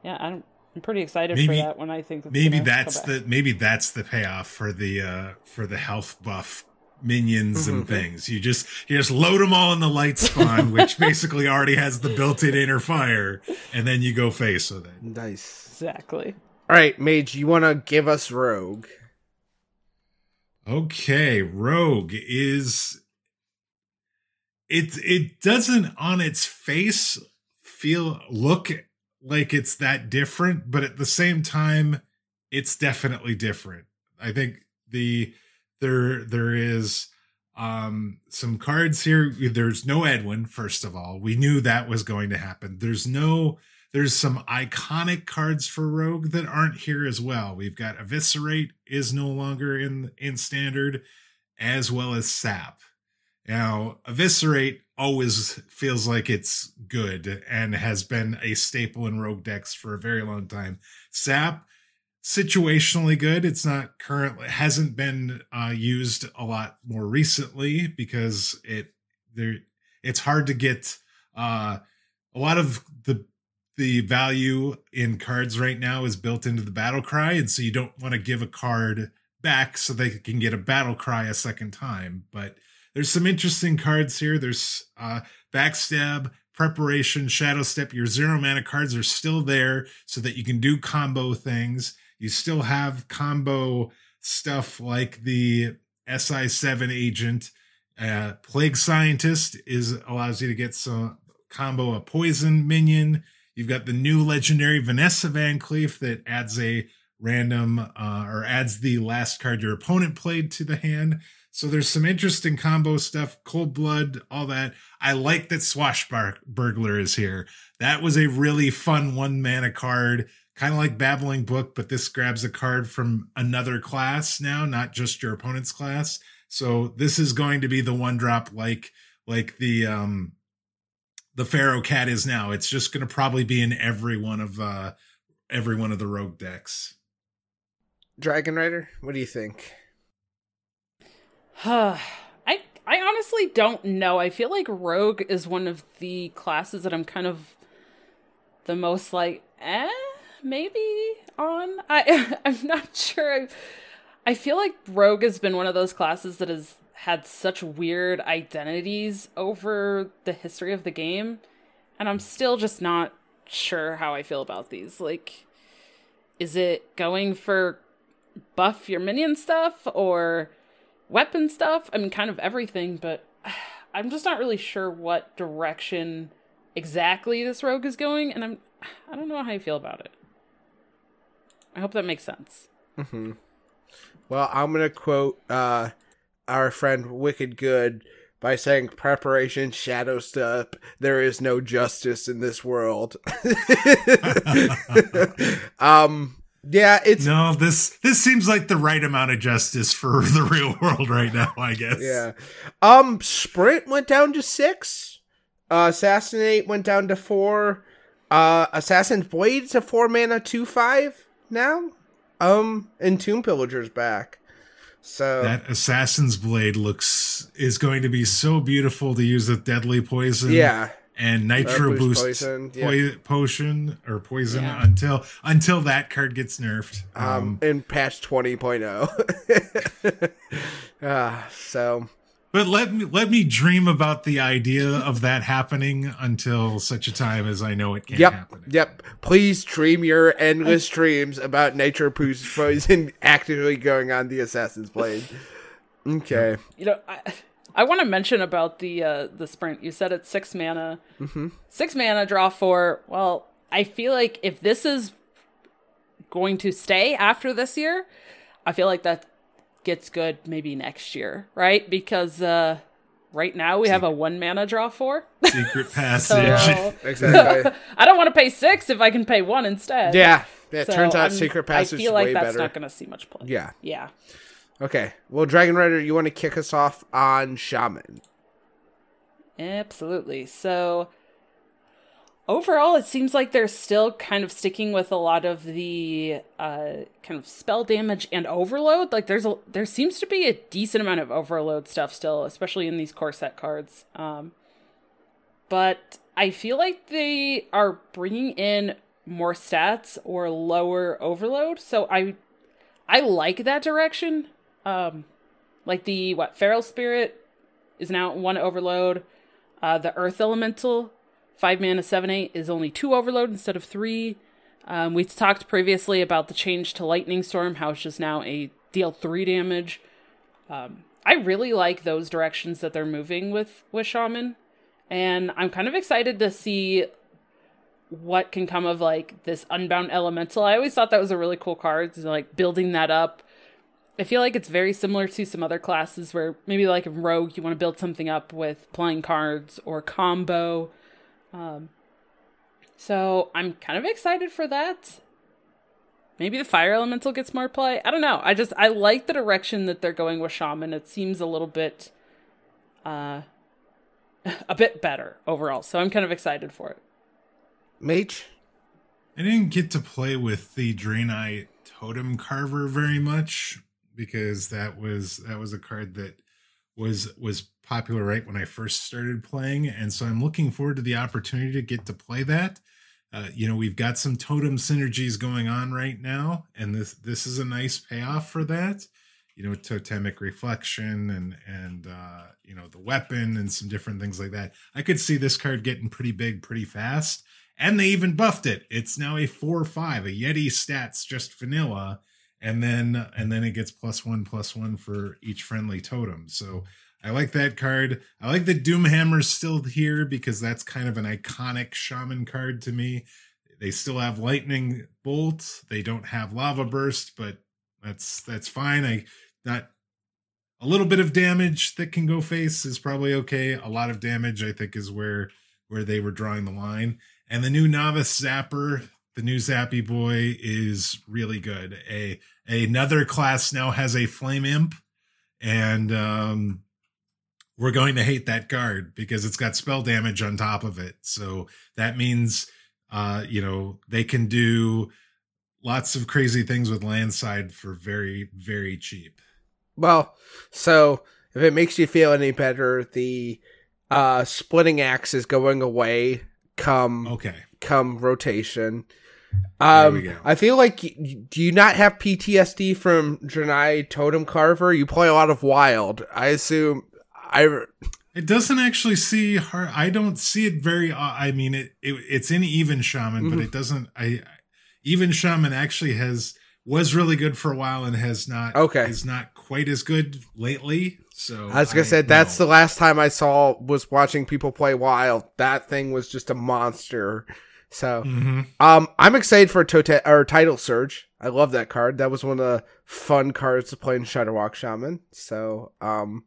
yeah, I'm I'm pretty excited maybe, for that when I think maybe that's the maybe that's the payoff for the uh for the health buff minions and mm-hmm. things. You just you just load them all in the light spawn, which basically already has the built-in inner fire, and then you go face with it. Nice. Exactly. All right, Mage, you want to give us Rogue? Okay, Rogue is it it doesn't on its face feel look like it's that different, but at the same time it's definitely different. I think the there there is um some cards here there's no Edwin first of all. We knew that was going to happen. There's no there's some iconic cards for Rogue that aren't here as well. We've got Eviscerate is no longer in in standard, as well as Sap. Now, Eviscerate always feels like it's good and has been a staple in Rogue decks for a very long time. Sap, situationally good. It's not currently hasn't been uh, used a lot more recently because it there it's hard to get uh, a lot of the the value in cards right now is built into the battle cry, and so you don't want to give a card back so they can get a battle cry a second time. But there's some interesting cards here. There's uh, backstab, preparation, shadow step. Your zero mana cards are still there so that you can do combo things. You still have combo stuff like the SI7 agent. Uh, Plague Scientist is allows you to get some combo a poison minion You've got the new legendary Vanessa Van Cleef that adds a random uh, or adds the last card your opponent played to the hand. So there's some interesting combo stuff, cold blood, all that. I like that Swashbuckler is here. That was a really fun one mana card, kind of like Babbling Book, but this grabs a card from another class now, not just your opponent's class. So this is going to be the one drop like like the um the Pharaoh Cat is now. It's just going to probably be in every one of uh every one of the rogue decks. Dragon Rider, what do you think? Huh i I honestly don't know. I feel like rogue is one of the classes that I'm kind of the most like eh maybe on. I I'm not sure. I, feel like rogue has been one of those classes that has had such weird identities over the history of the game and i'm still just not sure how i feel about these like is it going for buff your minion stuff or weapon stuff i mean kind of everything but i'm just not really sure what direction exactly this rogue is going and i'm i don't know how i feel about it i hope that makes sense. Mm-hmm. well i'm gonna quote uh our friend Wicked Good by saying preparation shadow step there is no justice in this world. Um yeah it's no this this seems like the right amount of justice for the real world right now i guess. Yeah. Um sprint went down to six. Uh assassinate went down to four. Uh assassin's blade's a four mana two five now um and tomb pillager's back so that assassin's blade looks is going to be so beautiful to use with deadly poison. Yeah. And nitro boost, poison, yeah. potion or poison yeah. until until that card gets nerfed. Um, um in patch 20.0. uh, so but let me let me dream about the idea of that happening until such a time as I know it can't yep, happen. Yep. Please dream your endless dreams about nature poison actively going on the assassin's blade. Okay. You know, I I want to mention about the uh the sprint. You said it's six mana. Mm-hmm. Six mana, draw four. Well, I feel like if this is going to stay after this year, I feel like that gets good maybe next year, right? Because uh right now we have a one mana draw four. Secret passage. So Exactly. I don't want to pay six if I can pay one instead. yeah. It So turns out I'm- Secret Passage I feel is like way that's better. not going to see much play. yeah. Yeah. Okay. Well, Dragon Rider, you want to kick us off on Shaman? Absolutely. So overall, it seems like they're still kind of sticking with a lot of the uh, kind of spell damage and overload. Like there's a there seems to be a decent amount of overload stuff still, especially in these core set cards. Um, but I feel like they are bringing in more stats or lower overload. So I I like that direction. Um, like the what feral spirit is now one overload. Uh, the Earth Elemental, five mana, seven eight, is only two overload instead of three. Um, we talked previously about the change to Lightning Storm, how it's just now a deal three damage. Um, I really like those directions that they're moving with with Shaman, and I'm kind of excited to see what can come of like this Unbound Elemental. I always thought that was a really cool card, so, like building that up. I feel like it's very similar to some other classes where maybe like in Rogue you want to build something up with playing cards or combo. Um, so I'm kind of excited for that. Maybe the fire elemental gets more play. I don't know. I just I like the direction that they're going with shaman. It seems a little bit uh a bit better overall. So I'm kind of excited for it. Mage? I didn't get to play with the Draenei Totem Carver very much because that was that was a card that was was popular right when I first started playing, and so I'm looking forward to the opportunity to get to play that. Uh, you know, we've got some totem synergies going on right now, and this this is a nice payoff for that. You know, totemic reflection and and uh, you know the weapon and some different things like that. I could see this card getting pretty big pretty fast and they even buffed it. It's now a four five, a Yeti stats just vanilla, and then and then it gets plus one plus one for each friendly totem. So I like that card. I like that Doomhammer's still here because that's kind of an iconic shaman card to me. They still have lightning bolt. They don't have lava burst, but that's that's fine. I not a little bit of damage that can go face is probably okay. A lot of damage, I think, is where where they were drawing the line. And the new novice zapper, the new zappy boy, is really good. A another class now has a flame imp, and um, we're going to hate that card because it's got spell damage on top of it. So that means, uh, you know, they can do lots of crazy things with landside for very very cheap. Well, so if it makes you feel any better, the uh splitting axe is going away come Okay. come rotation. Um. I feel like y- do you not have PTSD from Janai Totem Carver? You play a lot of Wild. I assume I It doesn't actually see hard. I don't see it very. uh, I mean, it, it it's in even shaman, but Mhm. it doesn't. I even shaman actually has was really good for a while and has not. Okay. is not quite as good lately. So I was gonna say that's no. the last time I saw was watching people play Wild. That thing was just a monster. So Mhm. Um, I'm excited for Tote or Tidal Surge. I love that card. That was one of the fun cards to play in Shudderwock Shaman. So, um,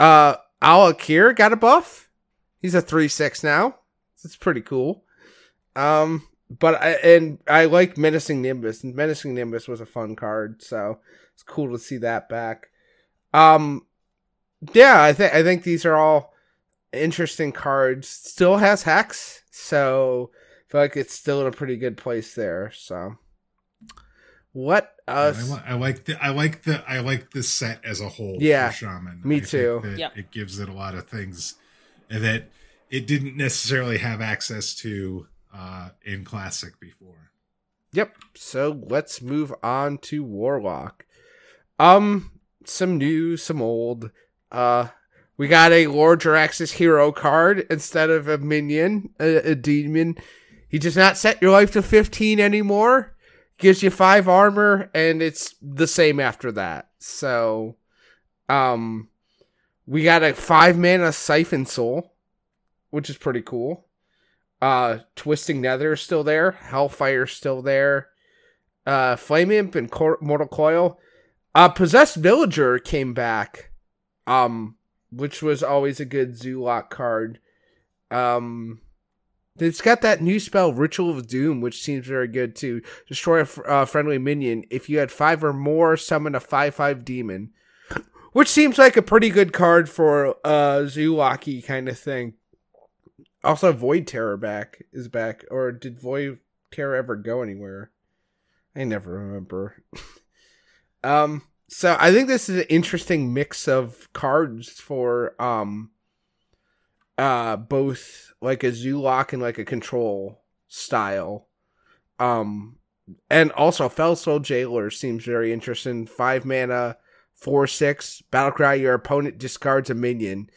uh, Al'Akir got a buff. He's a three six now. It's pretty cool. Um, but I and I like Menacing Nimbus. Menacing Nimbus was a fun card, so it's cool to see that back. Um, yeah, I think I think these are all interesting cards. Still has Hex, so I feel like it's still in a pretty good place there. So, what Yeah, else? I, li- I like the I like the I like the set as a whole. Yeah, for shaman. me I too. that Yep. It gives it a lot of things that it didn't necessarily have access to uh in classic before. Yep. So let's move on to Warlock. Um, some new, some old. Uh, we got a Lord Jaraxxus hero card instead of a minion, a, a demon. He does not set your life to 15 anymore. Gives you five armor, and it's the same after that. So, um, we got a five mana Siphon Soul, which is pretty cool. Uh, Twisting Nether is still there. Hellfire is still there. Uh, Flame Imp and Cor- Mortal Coil. Uh Possessed Villager came back, um, which was always a good Zoolock card. Um, it's got that new spell Ritual of Doom, which seems very good too. Destroy a uh, friendly minion. If you had five or more, summon a five-five demon, which seems like a pretty good card for uh Zoolocky kind of thing. Also, Void Terror back is back, or did Void Terror ever go anywhere? I never remember. um, so I think this is an interesting mix of cards for um, uh, both like a Zoolock and like a control style. Um, and also Felsoul Jailor seems very interesting. Five mana, four six battlecry. Your opponent discards a minion.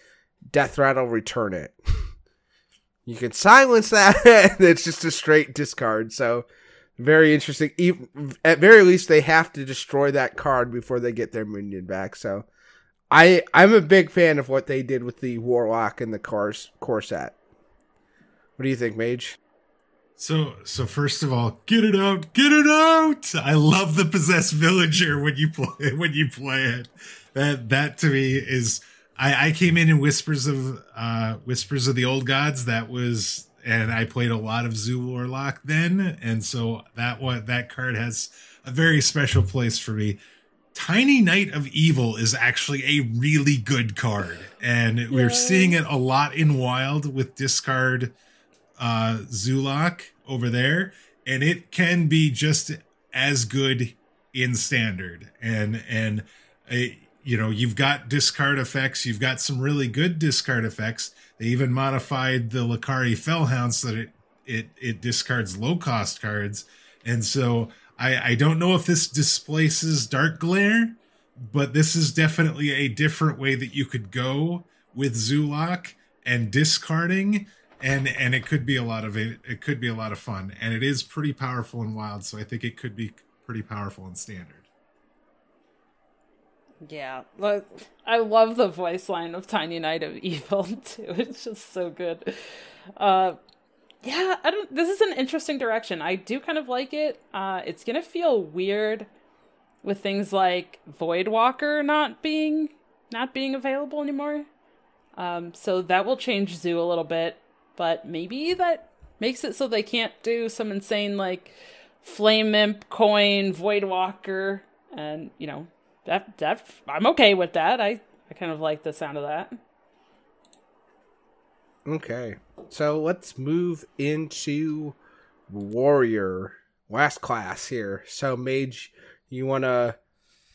Death Rattle, return it. you can silence that. it's just a straight discard. So very interesting. At very least, they have to destroy that card before they get their minion back. So, I I'm a big fan of what they did with the Warlock and the Cars core set. What do you think, Mage? So, so first of all, get it out, get it out! I love the possessed villager when you play when you play it. That that to me is. I, I came in in whispers of uh whispers of the old gods. That was and I played a lot of Zoo Warlock then, and so that what that card has a very special place for me. Tiny Knight of Evil is actually a really good card, and we're seeing it a lot in Wild with discard uh Zoolock over there, and it can be just as good in standard. And and uh, you know you've got discard effects, you've got some really good discard effects. They even modified the Lakkari Felhound so that it it it discards low cost cards, and so I I don't know if this displaces Dark Glare, but this is definitely a different way that you could go with Zoolock and discarding and and it could be a lot of it it could be a lot of fun and it is pretty powerful and wild so i think it could be pretty powerful and standard Yeah, look, I love the voice line of Tiny Knight of Evil too. It's just so good. Uh, yeah, I don't. This is an interesting direction. I do kind of like it. Uh, it's gonna feel weird with things like Voidwalker not being not being available anymore. Um, so that will change Zoo a little bit, but maybe that makes it so they can't do some insane like Flame Imp coin void walker and you know that that I'm okay with that. I I kind of like the sound of that. Okay, so let's move into warrior last class here. So mage, you want to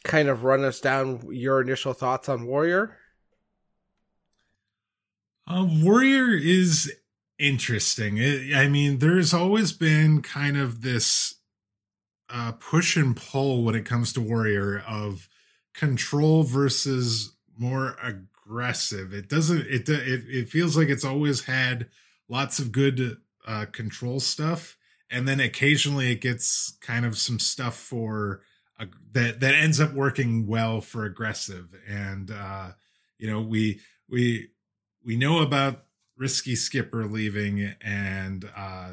kind of run us down your initial thoughts on warrior? Uh, warrior is interesting. It, I mean, there's always been kind of this uh, push and pull when it comes to warrior of control versus more aggressive. It doesn't. It it it feels like it's always had lots of good uh, control stuff, and then occasionally it gets kind of some stuff for uh, that that ends up working well for aggressive. And uh, you know, we we we know about risky skipper leaving and uh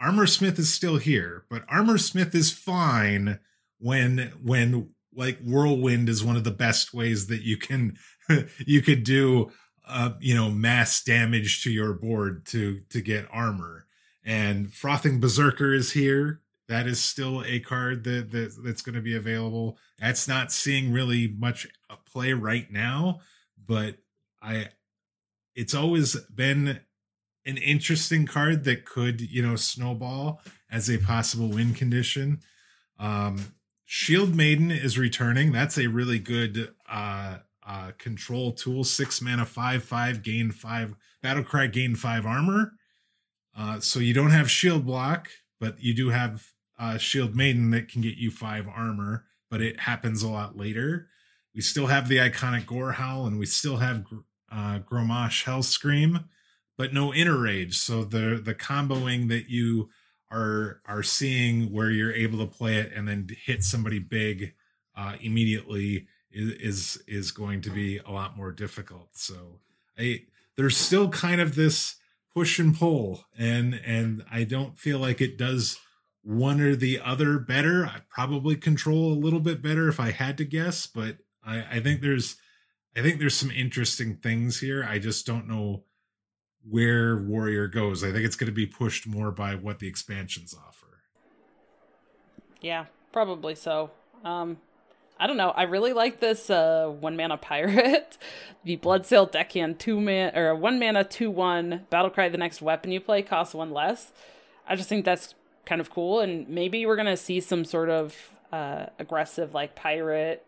armor smith is still here but armor smith is fine when when like whirlwind is one of the best ways that you can you could do uh you know mass damage to your board to to get armor. And frothing berserker is here. That is still a card that, that that's going to be available. That's not seeing really much play right now but i it's always been an interesting card that could you know snowball as a possible win condition um Shield Maiden is returning. That's a really good uh, uh, control tool. Six mana, five five, gain five battle cry, gain five armor. Uh, so you don't have shield block, but you do have uh, Shield Maiden that can get you five armor, but it happens a lot later. We still have the iconic Gore Howl, and we still have uh, Grommash Hellscream, but no Inner Rage. So the the comboing that you are are seeing where you're able to play it and then hit somebody big uh, immediately is, is is going to be a lot more difficult. So I there's still kind of this push and pull, and and I don't feel like it does one or the other better. I probably control a little bit better if I had to guess, but I, I think there's I think there's some interesting things here. I just don't know where Warrior goes. I think it's going to be pushed more by what the expansions offer. Yeah, probably so. Um, I don't know. I really like this uh, one mana pirate. the Blood Bloodsail Deckhand two man or one mana two one battlecry. The next weapon you play costs one less. I just think that's kind of cool, and maybe we're gonna see some sort of uh, aggressive like pirate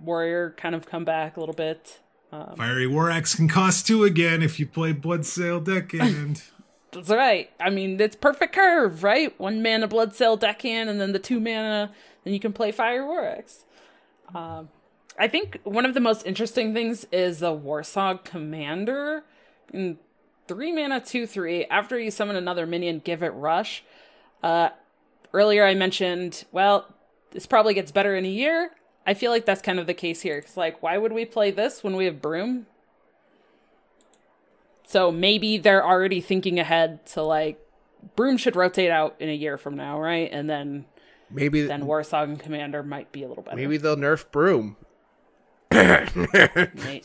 warrior kind of come back a little bit. Um, Fiery War Axe can cost two again if you play Blood Bloodsail Deckhand. That's right. I mean, it's perfect curve, right? One mana Blood Bloodsail Deckhand, and then the two mana, then you can play Fiery War Axe. Um, I think one of the most interesting things is the Warsong Commander. In three mana, two three. After you summon another minion, give it rush. Uh, earlier I mentioned, well, this probably gets better in a year. I feel like that's kind of the case here. It's like, why would we play this when we have Broom? So maybe they're already thinking ahead to like, Broom should rotate out in a year from now, right? And then maybe then Warsong Commander might be a little better. Maybe they'll nerf Broom. maybe.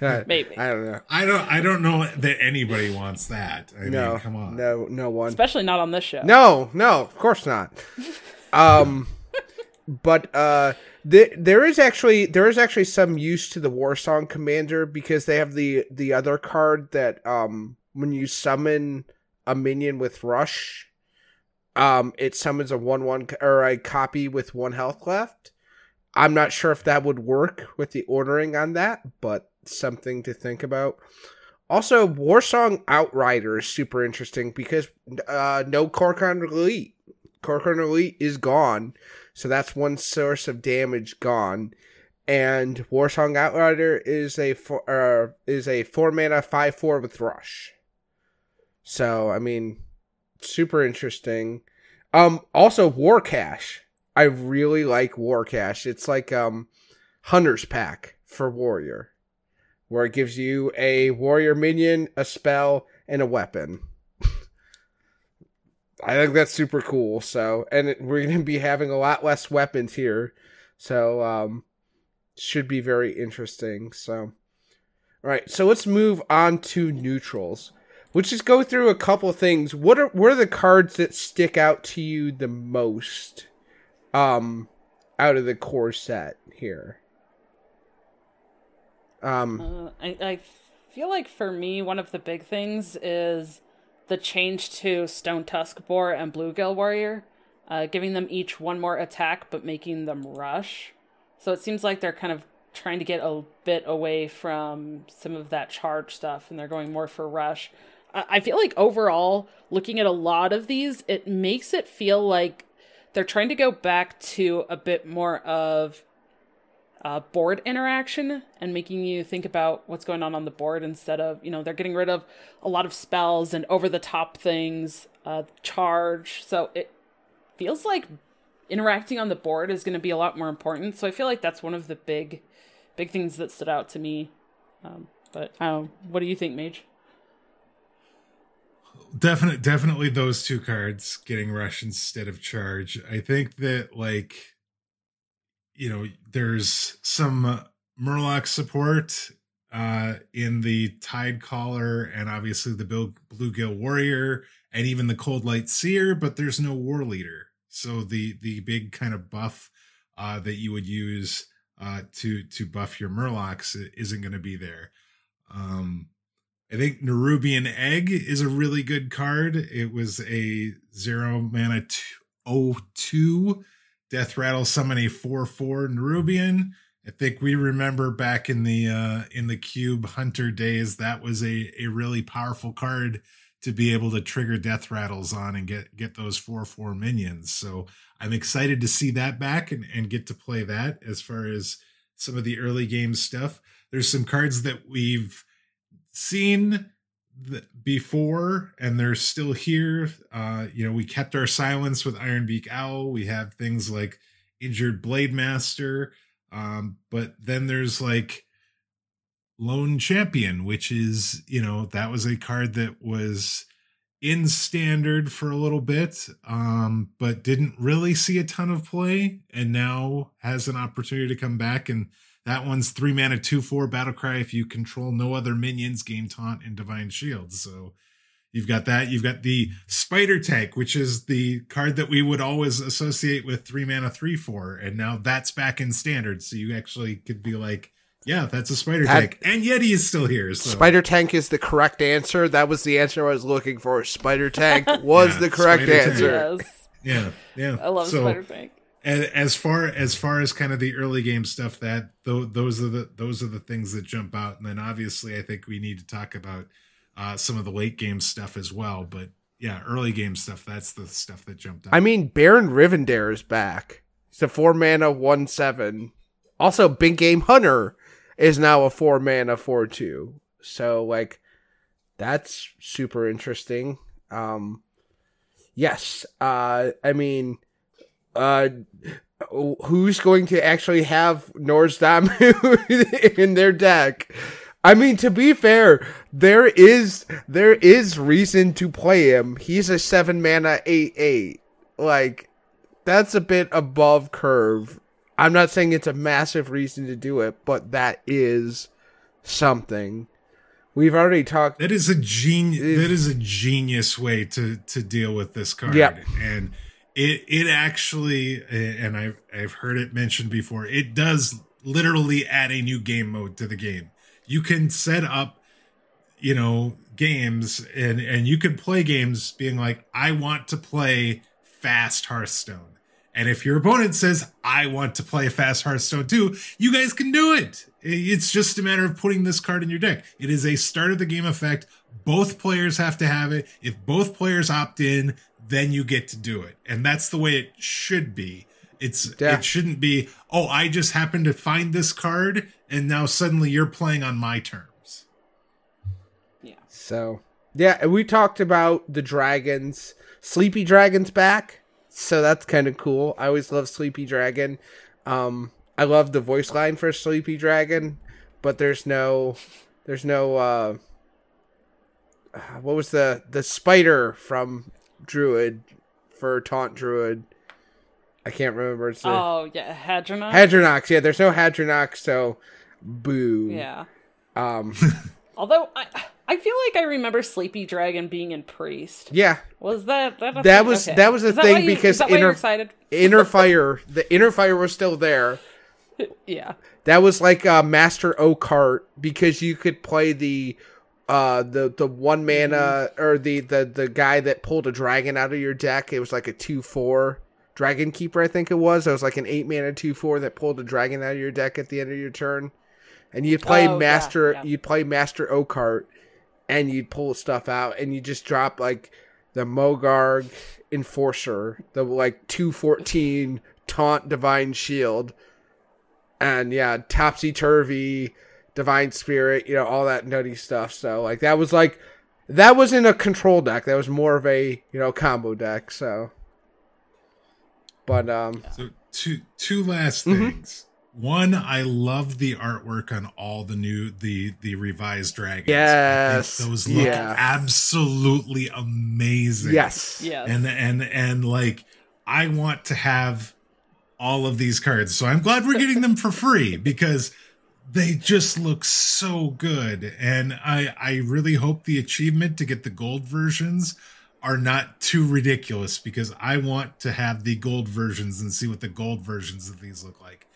maybe. I don't know. I don't. I don't know that anybody wants that. I no, mean, come on. No, no one. Especially not on this show. No, no, of course not. um, but uh, there is actually there is actually some use to the Warsong Commander because they have the the other card that um when you summon a minion with Rush, um, it summons a one one or a copy with one health left I'm not sure if that would work with the ordering on that, but something to think about. Also, Warsong Outrider is super interesting because uh, no Kor'kron Elite. Kor'kron Elite is gone, so that's one source of damage gone. And Warsong Outrider is a four, uh, is a four mana five four with Rush. So I mean, super interesting. Um, also War Cache I really like War Cache. It's like um Hunter's Pack for Warrior, where it gives you a warrior minion, a spell, and a weapon. I think that's super cool. So, and it, we're going to be having a lot less weapons here. So, um, should be very interesting. So, all right. So let's move on to neutrals. Let's just go through a couple things. What are what are the cards that stick out to you the most? um out of the core set here. Um uh, I I feel like for me one of the big things is the change to Stonetusk Boar and Bluegill Warrior, uh, giving them each one more attack but making them rush. So it seems like they're kind of trying to get a bit away from some of that charge stuff and they're going more for rush. I feel like overall, looking at a lot of these, it makes it feel like they're trying to go back to a bit more of uh, board interaction and making you think about what's going on on the board instead of you know they're getting rid of a lot of spells and over the top things uh, charge. So it feels like interacting on the board is going to be a lot more important. So i feel like that's one of the big big things that stood out to me. Um, but um, what do you think mage? Definitely definitely those two cards getting rush instead of charge. I think that like you know there's some murloc support uh in the Tidecaller and obviously the Bill bluegill warrior and even the Coldlight Seer but there's no war leader so the the big kind of buff uh that you would use uh to to buff your murlocs isn't going to be there um I think Nerubian Egg is a really good card. It was a zero mana two, 02 Death Rattle summon a 4 4 Nerubian. I think we remember back in the uh in the cube hunter days that was a a really powerful card to be able to trigger death rattles on and get get those 4 4 minions. So I'm excited to see that back and, and get to play that as far as some of the early game stuff. There's some cards that we've seen before and they're still here. Uh, you know, we kept our silence with Ironbeak Owl. We have things like Injured Blade Master. Um, but then there's like Lone Champion, which is, you know, that was a card that was in standard for a little bit, um, but didn't really see a ton of play, and now has an opportunity to come back. And that one's three mana, two four battle cry. If you control no other minions, gain taunt and divine shield. So you've got that. You've got the spider tank, which is the card that we would always associate with three mana, three four, and now that's back in standard. So you actually could be like yeah, that's a spider That- tank, and Yeti is still here. So. Spider Tank is the correct answer. That was the answer I was looking for. Spider Tank was Yeah, the correct answer. Yes. yeah, yeah. I love so, Spider Tank. As far as far as kind of the early game stuff, that tho- those are the those are the things that jump out, and then obviously I think we need to talk about uh, some of the late game stuff as well. But yeah, early game stuff. That's the stuff that jumped out. I mean, Baron Rivendare is back. He's a four mana one seven. Also, Big Game Hunter is now a four mana four two. So like, that's super interesting. Um, yes. Uh, I mean, uh, who's going to actually have Nozdormu in their deck? I mean, to be fair, there is there is reason to play him. He's a seven mana eight eight. Like that's a bit above curve. I'm not saying it's a massive reason to do it, but that is something. We've already talked. that is a genius. That is a genius way to to deal with this card. Yeah. and it it actually, and I've I've heard it mentioned before. It does literally add a new game mode to the game. You can set up, you know, games, and and you can play games being like, I want to play fast Hearthstone. And if your opponent says, I want to play fast Hearthstone too, you guys can do it. It's just a matter of putting this card in your deck. It is a start of the game effect. Both players have to have it. If both players opt in, then you get to do it. And that's the way it should be. It's Yeah. it shouldn't be, oh, I just happened to find this card and now suddenly you're playing on my terms. Yeah. So yeah, and we talked about the dragons. Sleepy Dragon's back, so that's kind of cool. I always love Sleepy Dragon. Um, I love the voice line for Sleepy Dragon, but there's no, there's no. uh What was the the spider from Druid for Taunt Druid? I can't remember. It's the, Oh yeah, Hadronox. Hadronox. Yeah, there's no Hadronox, so boo. yeah. Um. Although I, I feel like I remember Sleepy Dragon being in Priest. Yeah. Was that that? a That thing? was- Okay. that was a Is that thing why you- because is that why you're excited? Inner fire. The inner fire was still there. Yeah. That was like uh, Master Oakheart because you could play the uh the the one mana or the the the guy that pulled a dragon out of your deck. It was like a two four dragon keeper, I think it was. It was like an eight mana two four that pulled a dragon out of your deck at the end of your turn. And you'd play Oh, Master yeah. you'd play Master Oakheart and you'd pull stuff out and you just drop like the Mosh'Ogg Enforcer, the like two fourteen taunt divine shield and yeah, topsy turvy, divine spirit, you know, all that nutty stuff. So like that was like that wasn't a control deck. That was more of a you know combo deck. So, but um, So two two last Mm-hmm. things. One, I love the artwork on all the new the the revised dragons. I Yes, those look yeah. absolutely amazing. yes, Yes. and and and like I want to have all of these cards. So I'm glad we're getting them for free because they just look so good. And I I really hope the achievement to get the gold versions are not too ridiculous because I want to have the gold versions and see what the gold versions of these look like.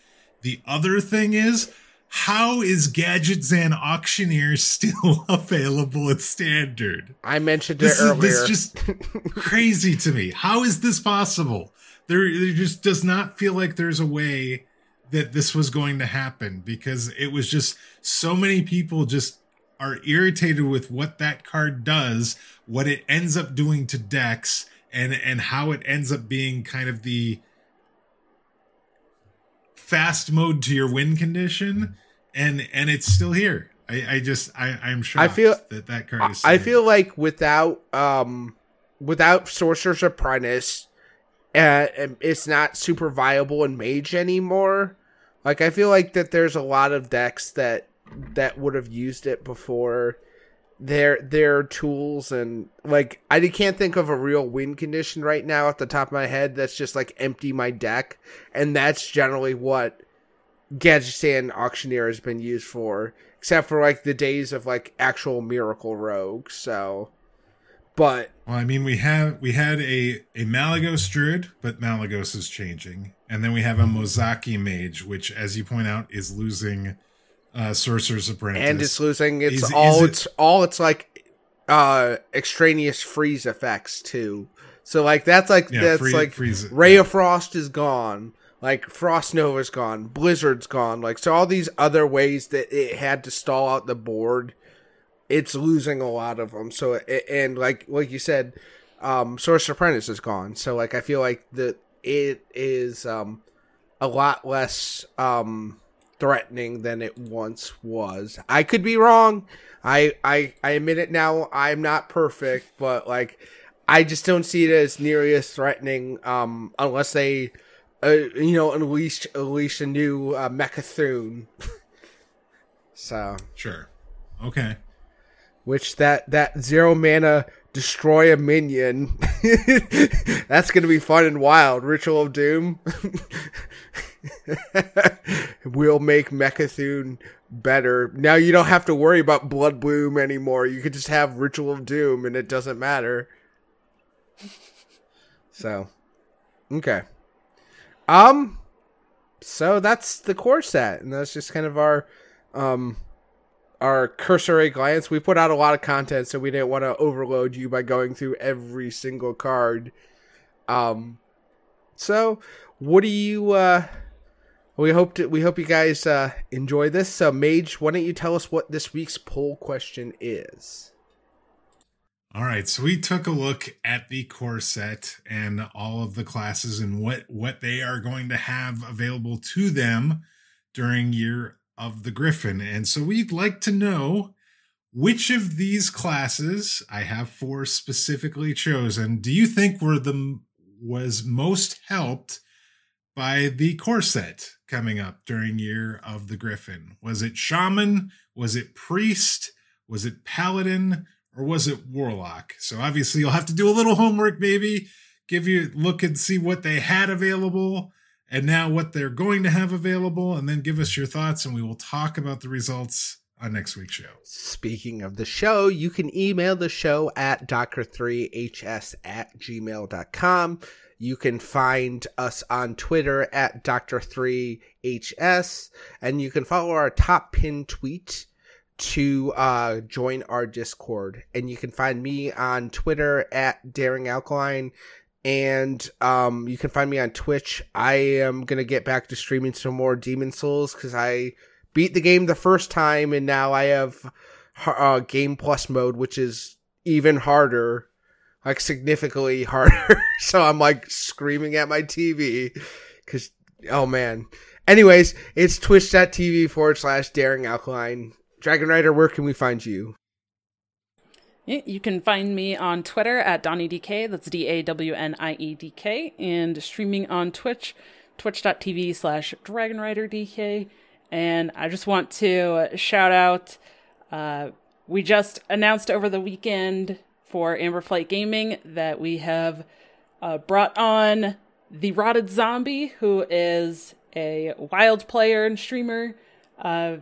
The other thing is how is Gadgetzan Auctioneer still available at standard? I mentioned it this is earlier. this just crazy to me. How is this possible? There, there just does not feel like there's a way that this was going to happen because it was just so many people just are irritated with what that card does, what it ends up doing to decks, and and how it ends up being kind of the fast mode to your win condition, and and it's still here. I, I just I I'm sure I feel- that that card is. I still feel like without um without Sorcerer's Apprentice, uh, it's not super viable in Mage anymore. Like I feel like that there's a lot of decks that that would have used it before, their their tools and like I can't think of a real win condition right now at the top of my head that's just like empty my deck. And that's generally what Gadgetzan Auctioneer has been used for except for like the days of like actual miracle rogue so. But well I mean we have we had a a Malygos druid but Malygos is changing and then we have a Mozaki mage which as you point out is losing uh, Sorcerer's Apprentice, and it's losing. It's is, all. Is it, it's all. It's like uh extraneous freeze effects too. So like that's like yeah, that's free, like freeze, Ray yeah. of Frost is gone. Like Frost Nova's gone, Blizzard's gone. Like so, all these other ways that it had to stall out the board, it's losing a lot of them. So and like like you said, um, Source Apprentice is gone. So like I feel like that it is um a lot less um threatening than it once was. I could be wrong. I I I admit it now. I'm not perfect, but like I just don't see it as nearly as threatening um unless they uh, you know unleash unleash a new uh, Mecha'thun. so sure. Okay. Which that that zero mana destroy a minion. That's gonna be fun and wild. Ritual of Doom. we'll make Mecha'thun better. Now you don't have to worry about Blood Bloom anymore. You could just have Ritual of Doom and it doesn't matter. So, okay. Um, so that's the core set, and that's just kind of our, um, our cursory glance. We put out a lot of content, so we didn't want to overload you by going through every single card. Um, so what do you, uh, we hope to, we hope you guys uh, enjoy this. So, Mage, why don't you tell us what this week's poll question is? All right, so we took a look at the core set and all of the classes and what what they are going to have available to them during Year of the Griffin. And so we'd like to know which of these classes I have four specifically chosen do you think were the was most helped by the core set coming up during Year of the Griffin? Was it Shaman? Was it Priest? Was it Paladin? Or was it Warlock? So obviously you'll have to do a little homework, maybe give you look and see what they had available and now what they're going to have available, and then give us your thoughts, and we will talk about the results on next week's show. Speaking of the show, you can email the show at doctor3hs at gmail.com. You can find us on Twitter at Dr3HS, and you can follow our top pin tweet to uh, join our Discord. And you can find me on Twitter at Daring Alkaline, and um, you can find me on Twitch. I am gonna get back to streaming some more Demon's Souls because I beat the game the first time, and now I have uh, Game Plus mode, which is even harder like significantly harder. so I'm like screaming at my TV because, oh man. Anyways, it's twitch.tv forward slash daring alkaline. Dragon Rider, where can we find you? You can find me on Twitter at DawnieDK. That's D A W N I E D K. And streaming on Twitch, twitch.tv slash DragonRiderDK. And I just want to shout out, uh, we just announced over the weekend for Amberflight Gaming that we have uh, brought on the Rotted Zombie, who is a wild player and streamer. Uh,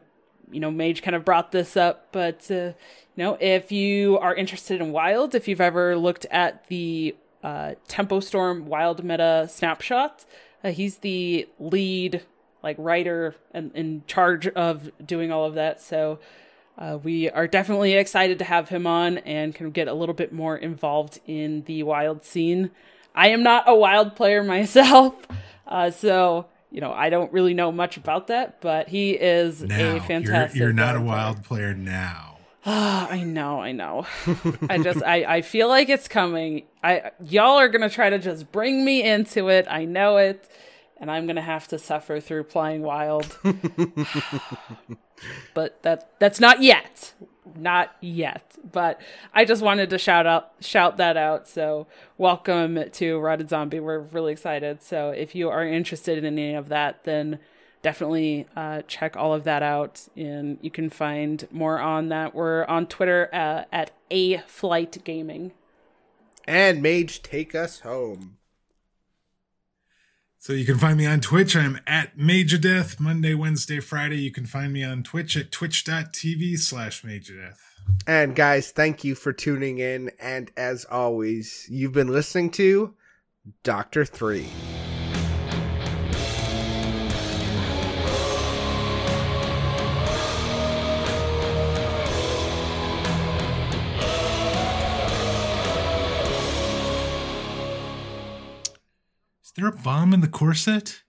you know, Mage kind of brought this up, but uh, you know, if you are interested in wild, if you've ever looked at the uh, Tempo Storm Wild Meta snapshot, uh, he's the lead like writer and in charge of doing all of that. So uh, we are definitely excited to have him on and can get a little bit more involved in the wild scene. I am not a wild player myself, uh, so you know I don't really know much about that. But he is now, a fantastic. You're, you're not a wild player, player now. Ah, I know, I know. I just, I, I feel like it's coming. I, y'all are gonna try to just bring me into it. I know it, and I'm gonna have to suffer through playing wild. but that that's not yet not yet but i just wanted to shout out shout that out so welcome to rotted zombie we're really excited so if you are interested in any of that then definitely uh, check all of that out. And you can find more on that. We're on Twitter uh, at A Flight Gaming. And Mage, take us home. So you can find me on Twitch. I'm at Major Death Monday, Wednesday, Friday. You can find me on Twitch at twitch.tv slash Major Death. And guys, thank you for tuning in. And as always, you've been listening to Doctor Three. There a bomb in the corset?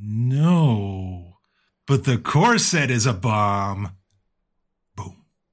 No. But the corset is a bomb.